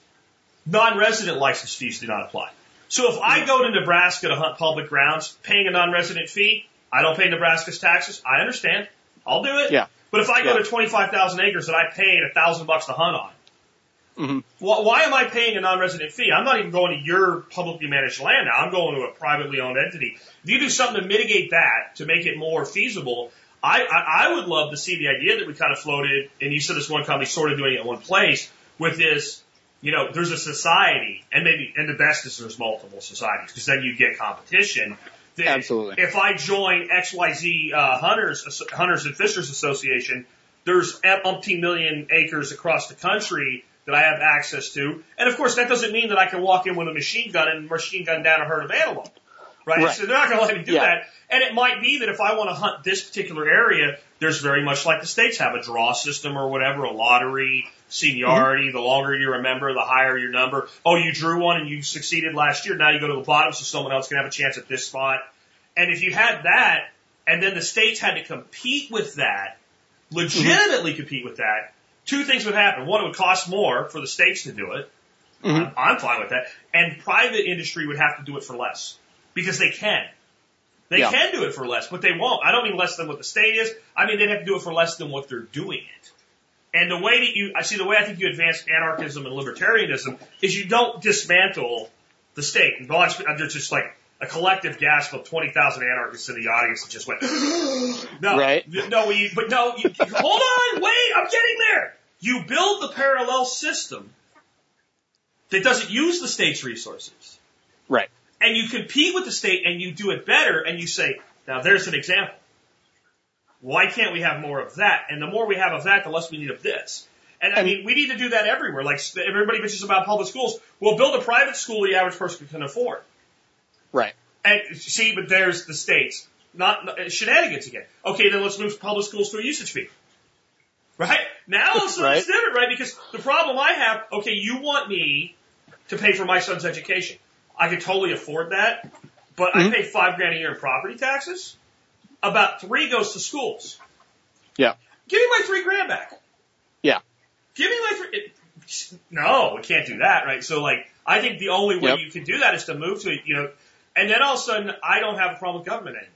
non-resident license fees do not apply. So if I go to Nebraska to hunt public grounds, paying a non-resident fee, I don't pay Nebraska's taxes. I understand. I'll do it. Yeah. But if I go Yeah. to 25,000 acres that I paid a thousand bucks to hunt on, Mhm. Why, why am I paying a non-resident fee? I'm not even going to your publicly managed land now. I'm going to a privately owned entity. If you do something to mitigate that, to make it more feasible, I, I, I would love to see the idea that we kind of floated, and you said this one company sort of doing it in one place, with this, you know, there's a society, and maybe, and the best is there's multiple societies, because then you get competition. That Absolutely. If I join XYZ uh, Hunters, Hunters and Fishers Association, there's umpteen million acres across the country that I have access to. And of course, that doesn't mean that I can walk in with a machine gun and machine gun down a herd of antelope. Right? Right. So they're not going to let me do Yeah. that. And it might be that if I want to hunt this particular area, there's very much like the states have a draw system or whatever, a lottery, seniority. The longer you remember, the higher your number. Oh, you drew one and you succeeded last year. Now you go to the bottom so someone else can have a chance at this spot. And if you had that, and then the states had to compete with that, legitimately compete with that, two things would happen. One, it would cost more for the states to do it. Mhm. I'm, I'm fine with that. And private industry would have to do it for less because they can. They Yeah. can do it for less, but they won't. I don't mean less than what the state is. I mean they'd have to do it for less than what they're doing it. And the way that you, I see the way I think you advance anarchism and libertarianism is you don't dismantle the state. And there's just like a collective gasp of 20,000 anarchists in the audience that just went, no, Right. no, you, but no, you, hold on, wait, I'm getting there. You build the parallel system that doesn't use the state's resources Right. and you compete with the state and you do it better and you say, now there's an example. Why can't we have more of that? And the more we have of that, the less we need of this. And I mean, we need to do that everywhere. Like everybody bitches about public schools. We'll build a private school the average person can afford. Right. And see, but there's the states. Not, not shenanigans again. Okay, then let's move public schools to a usage fee. Right? Now all of a sudden it's Right. different, right? Because the problem I have, okay, you want me to pay for my son's education. I could totally afford that, but I Mhm. pay five grand a year in property taxes. About three goes to schools. Yeah. Give me my three grand back. Yeah. Give me my three. It, no, we can't do that, right? So like, I think the only way Yep. you can do that is to move to, you know, and then all of a sudden I don't have a problem with government anymore.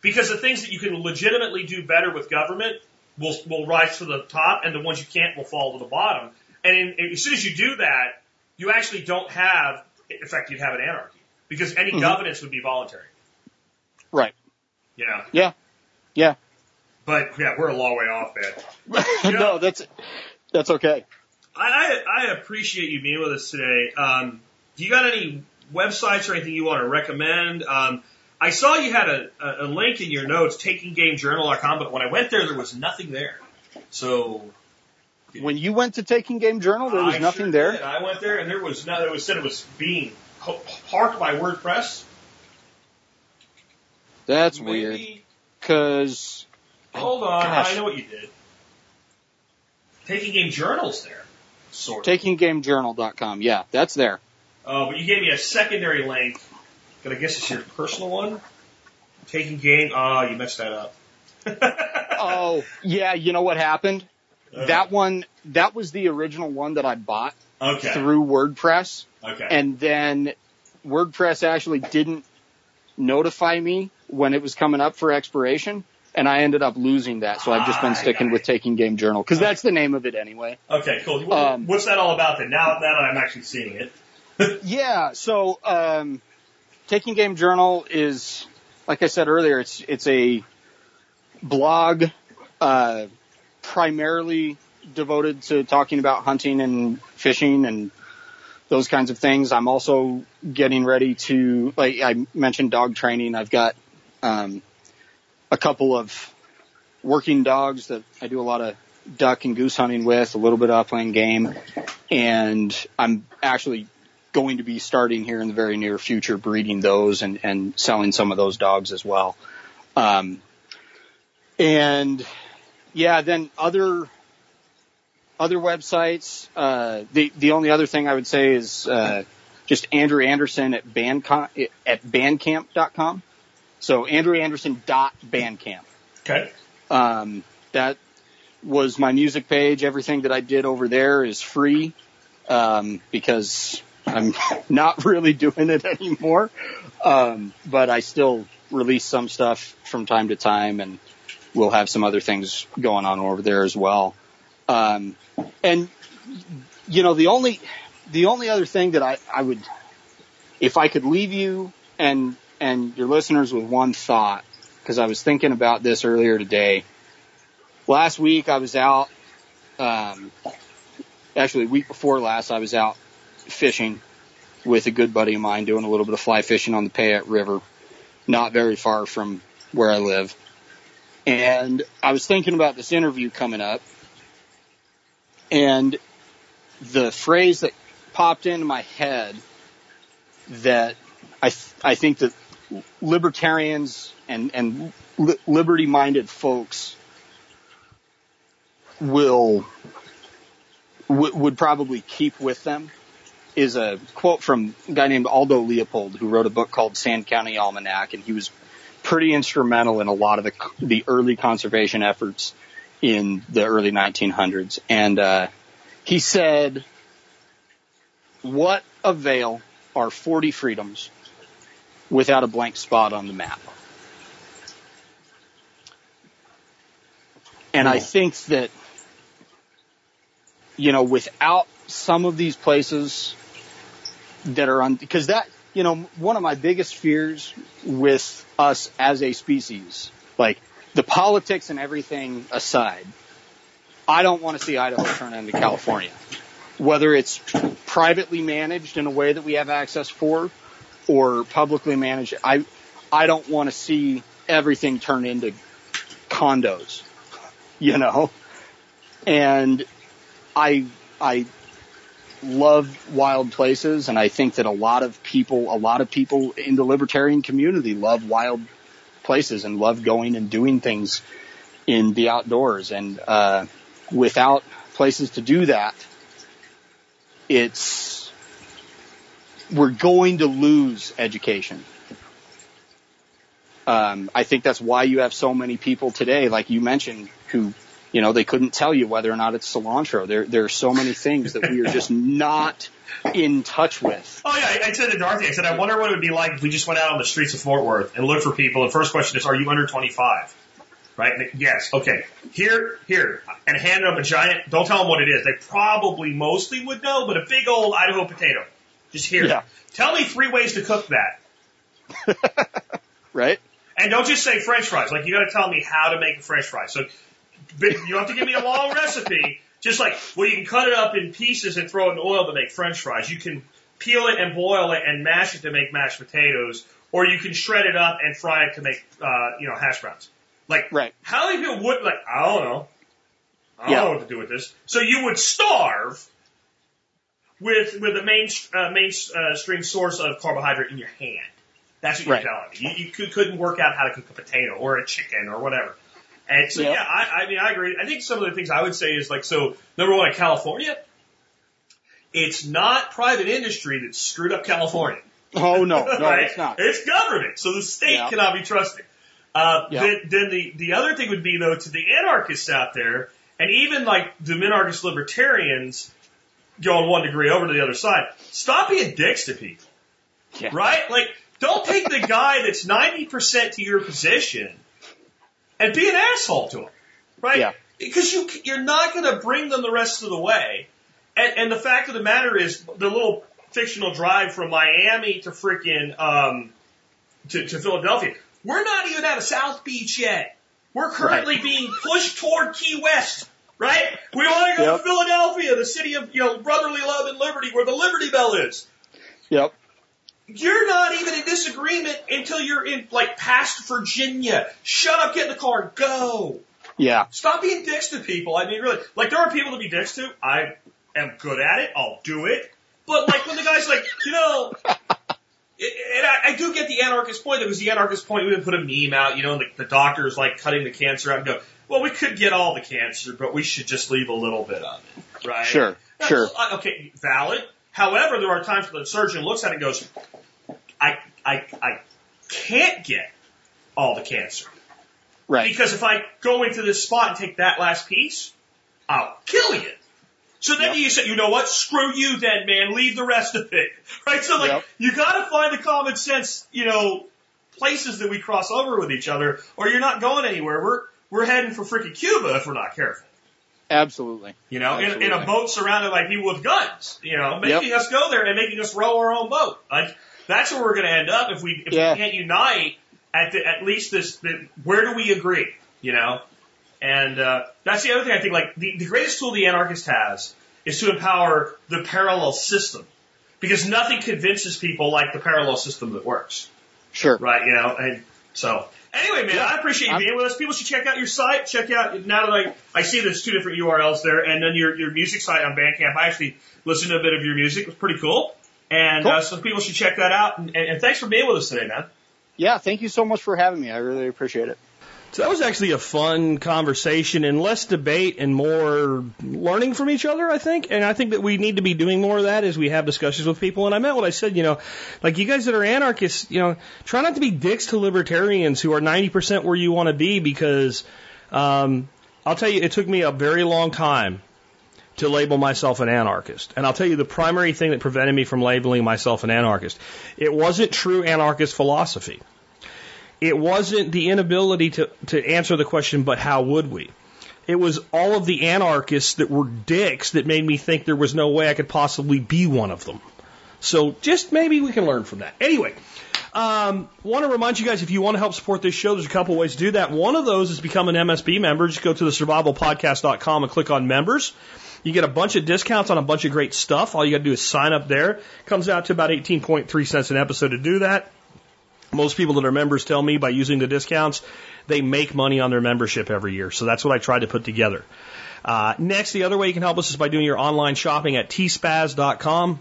Because the things that you can legitimately do better with government will, will rise to the top and the ones you can't will fall to the bottom. And in, as soon as you do that, you actually don't have, in fact, you'd have an anarchy. Because any Mhm. governance would be voluntary, Right. You know? Yeah. Yeah. But yeah, we're a long way off, man. no, that's that's okay. I, I, I appreciate you being with us today. Um, do you got any websites or anything you want to recommend? Um, I saw you had a, a, a link in your notes, takinggamejournal.com, but when I went there, there was nothing there. So When you went to Taking Game Journal, there was I nothing sure there. did. I went there and there was no, it was said it was being parked by WordPress. That's Maybe- weird. Cause Hold on, Gosh. I know what you did. Taking Game Journals there, sort of. takinggamejournal.com. Yeah, that's there. Oh, but you gave me a secondary link. But I guess it's your personal one. Taking game. Oh, you messed that up. Oh, yeah. You know what happened? Uh, That one, that was the original one that I bought Okay. through WordPress. Okay. And then WordPress actually didn't notify me when it was coming up for expiration. And I ended up losing that. So I've just been sticking with. Taking Game Journal because that's the name of it anyway. okay. Cool. Um, What's that all about then? Now, now that I'm actually seeing it. Yeah. So, um, Taking Game Journal is, like I said earlier, it's, it's a blog, uh, primarily devoted to talking about hunting and fishing and those kinds of things. I'm also getting ready to, like I mentioned dog training. I've got, um, a couple of working dogs that I do a lot of duck and goose hunting with, a little bit of upland game. And I'm actually going to be starting here in the very near future breeding those and, and selling some of those dogs as well. Um, and yeah, then other, other websites, uh, the, the only other thing I would say is, uh, just Andrew Anderson at bandcamp, at bandcamp.com. So Andrew Anderson dot bandcamp. Okay. Um, that was my music page. Everything that I did over there is free um, because I'm not really doing it anymore. Um, but I still release some stuff from time to time, and we'll have some other things going on over there as well. Um, and you know, the only, the only other thing that I, I would, if I could leave you and, and your listeners with one thought, because I was thinking about this earlier today. Last week I was out, um, actually week before last I was out fishing with a good buddy of mine doing a little bit of fly fishing on the Payette River, not very far from where I live. And I was thinking about this interview coming up and the phrase that popped into my head that I, th- I think that libertarians and, and li- liberty minded folks will, w- would probably keep with them is a quote from a guy named Aldo Leopold who wrote a book called Sand County Almanac and he was pretty instrumental in a lot of the, the early conservation efforts in the early 1900s. And, uh, he said, what avail are 40 freedoms without a blank spot on the map? And I think that, you know, without some of these places that are on, because that, you know, one of my biggest fears with us as a species, like the politics and everything aside, I don't want to see Idaho turn into California. Whether it's privately managed in a way that we have access for or publicly managed, I, I don't want to see everything turn into condos, you know? And I, I love wild places and I think that a lot of people, a lot of people in the libertarian community love wild places and love going and doing things in the outdoors. And, uh, without places to do that, it's, we're going to lose education. Um, I think that's why you have so many people today, like you mentioned, who, you know, they couldn't tell you whether or not it's cilantro. There, there are so many things that we are just not in touch with. Oh yeah, I, said to Dorothy, I said, I wonder what it would be like if we just went out on the streets of Fort Worth and looked for people. The first question is, are you under 25? Right? And yes. Okay. Here, here, and hand them a giant. Don't tell them what it is. They probably mostly would know, but a big old Idaho potato. Just here. Yeah. Tell me three ways to cook that. Right? And don't just say French fries. Like you got to tell me how to make a French fry. So you don't have to give me a long recipe. Just like well, you can cut it up in pieces and throw it in oil to make French fries. You can peel it and boil it and mash it to make mashed potatoes, or you can shred it up and fry it to make uh, you know hash browns. Like Right. how many people would like? I don't know. I don't Yeah. know what to do with this. So you would starve with with a main uh, mainstream source of carbohydrate in your hand. That's what you're Right. telling me. You, you could, couldn't work out how to cook a potato or a chicken or whatever. And so Yeah. yeah, I, I mean I agree. I think some of the things I would say is like so number one California, it's not private industry that screwed up California. Oh no, no, right? it's not. It's government, so the state Yeah. cannot be trusted. Uh, Yeah. then, then the, the other thing would be though to the anarchists out there, and even like the minarchist libertarians going one degree over to the other side, stop being dicks to people. Yeah. Right? Like, don't take the guy that's 90% to your position and be an asshole to him. Right? Yeah. Because you, you're not going to bring them the rest of the way. And, and the fact of the matter is, the little fictional drive from Miami to freaking, um, to, to Philadelphia, we're not even out of South Beach yet. We're currently being pushed toward Key West. Right? We want to go Yep. to Philadelphia, the city of, you know, brotherly love and liberty, where the Liberty Bell is Yep. you're not even in disagreement until you're in like past Virginia. Shut up, get in the car, and go. Yeah. Stop being dicks to people. I mean, really, like there are people to be dicks to. I am good at it. I'll do it. But like when the guy's like, you know, and I, I do get the anarchist point. It was the anarchist point. We would put a meme out, you know, and the, the doctor's like cutting the cancer out and go, well, we could get all the cancer, but we should just leave a little bit of it, right? Sure. That's- Sure. Okay, valid. However, there are times when the surgeon looks at it and goes, I, I, I can't get all the cancer. Right. Because if I go into this spot and take that last piece, I'll kill you. So then Yep. you say, you know what? Screw you then, man. Leave the rest of it. Right? So like, Yep. you gotta find the common sense, you know, places that we cross over with each other or you're not going anywhere. We're, we're heading for freaking Cuba if we're not careful. Absolutely. You know, in, in a boat surrounded by people with guns. You know, making us go there and making us row our own boat. Like that's where we're going to end up if we if Yeah. we can't unite at the, at least this. The, where do we agree? You know, and uh, that's the other thing I think. Like the, the greatest tool the anarchist has is to empower the parallel system because nothing convinces people like the parallel system that works. Sure. Right, you know, and so anyway, man, Yeah. I appreciate you I'm- being with us. People should check out your site. Check out now that I I see there's two different URLs there, and then your your music site on Bandcamp. I actually listened to a bit of your music; it was pretty cool, and Cool. uh, so people should check that out. And, and, and thanks for being with us today, man. Yeah. Thank you so much for having me. I really appreciate it. So that was actually a fun conversation and less debate and more learning from each other, I think. And I think that we need to be doing more of that as we have discussions with people. And I meant what I said, you know, like you guys that are anarchists, you know, try not to be dicks to libertarians who are 90% where you want to be because, um, I'll tell you, it took me a very long time to label myself an anarchist. And I'll tell you the primary thing that prevented me from labeling myself an anarchist. It wasn't true anarchist philosophy it wasn't the inability to, to answer the question, but how would we? It was all of the anarchists that were dicks that made me think there was no way I could possibly be one of them. So just maybe we can learn from that. Anyway, um, want to remind you guys if you want to help support this show, there's a couple ways to do that. One of those is become an MSB member. Just go to the survivalpodcast.com and click on members. You get a bunch of discounts on a bunch of great stuff. All you got to do is sign up there. Comes out to about 18.3 cents an episode to do that. Most people that are members tell me by using the discounts, they make money on their membership every year. So that's what I tried to put together. Uh, next, the other way you can help us is by doing your online shopping at tspaz.com.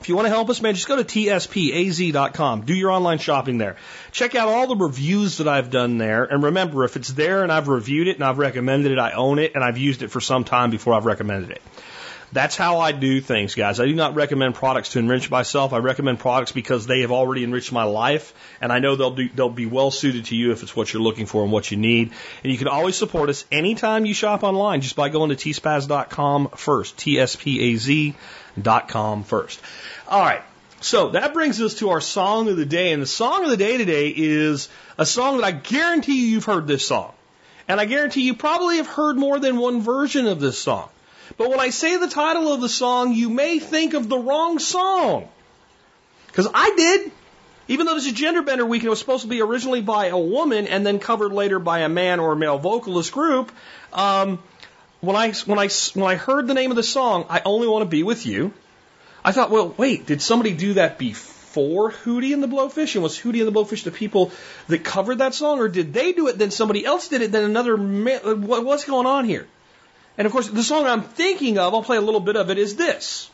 If you want to help us, man, just go to tspaz.com. Do your online shopping there. Check out all the reviews that I've done there. And remember, if it's there and I've reviewed it and I've recommended it, I own it and I've used it for some time before I've recommended it. That's how I do things, guys. I do not recommend products to enrich myself. I recommend products because they have already enriched my life, and I know they'll do, they'll be well suited to you if it's what you're looking for and what you need. And you can always support us anytime you shop online just by going to tspaz.com first. T-S-P-A-Z dot com first. All right. So that brings us to our song of the day, and the song of the day today is a song that I guarantee you you've heard this song. And I guarantee you probably have heard more than one version of this song. But when I say the title of the song, you may think of the wrong song. Because I did. Even though this is Gender Bender Week and it was supposed to be originally by a woman and then covered later by a man or a male vocalist group, um, when I when I when I heard the name of the song, I only want to be with you. I thought, well, wait, did somebody do that before Hootie and the Blowfish? And was Hootie and the Blowfish the people that covered that song, or did they do it? Then somebody else did it. Then another. Ma- what, what's going on here? And of course, the song I'm thinking of, I'll play a little bit of it, is this.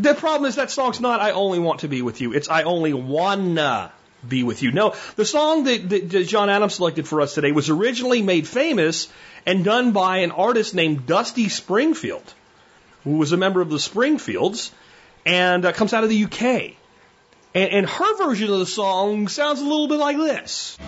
The problem is that song's not I only want to be with you. It's I only wanna be with you. No, the song that, that, that John Adams selected for us today was originally made famous and done by an artist named Dusty Springfield, who was a member of the Springfields and uh, comes out of the UK. And, and her version of the song sounds a little bit like this.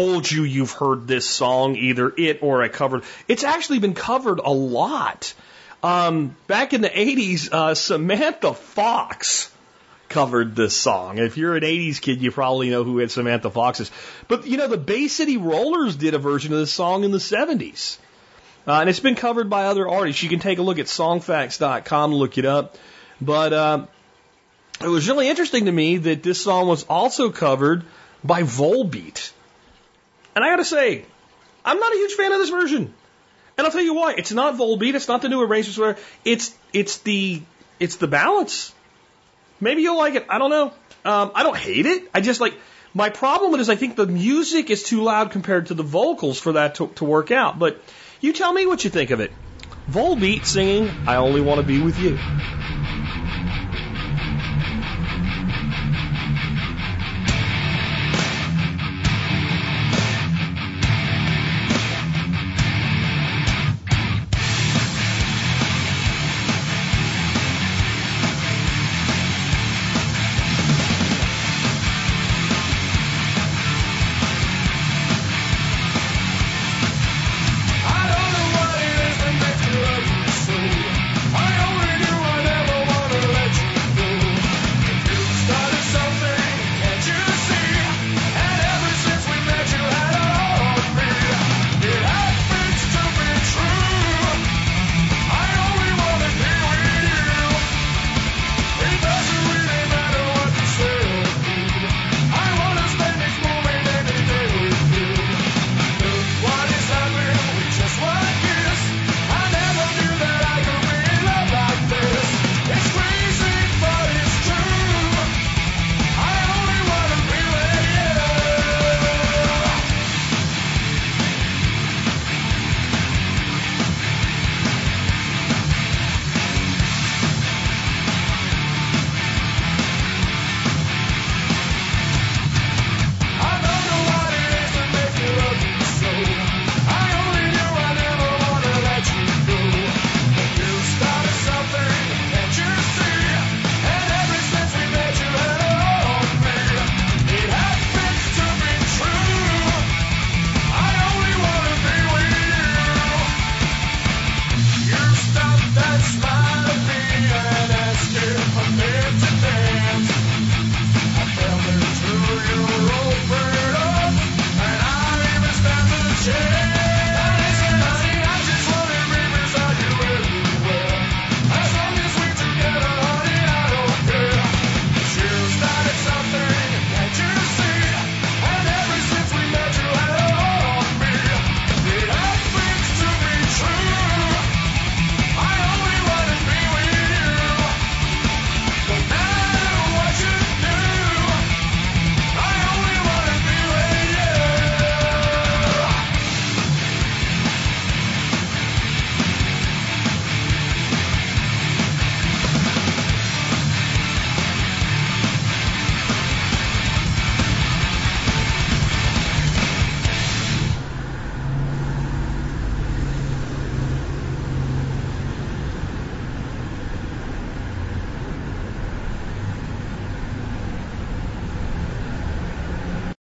Told you you've heard this song, either it or a covered. It's actually been covered a lot. Um, back in the 80s, uh, Samantha Fox covered this song. If you're an 80s kid, you probably know who Samantha Fox is. But, you know, the Bay City Rollers did a version of this song in the 70s. Uh, and it's been covered by other artists. You can take a look at songfacts.com, look it up. But uh, it was really interesting to me that this song was also covered by Volbeat. And I gotta say, I'm not a huge fan of this version. And I'll tell you why. It's not Volbeat, it's not the new arrangements where it's it's the it's the balance. Maybe you'll like it. I don't know. Um, I don't hate it. I just like my problem is I think the music is too loud compared to the vocals for that to, to work out. But you tell me what you think of it. Volbeat singing I Only Want to Be With You.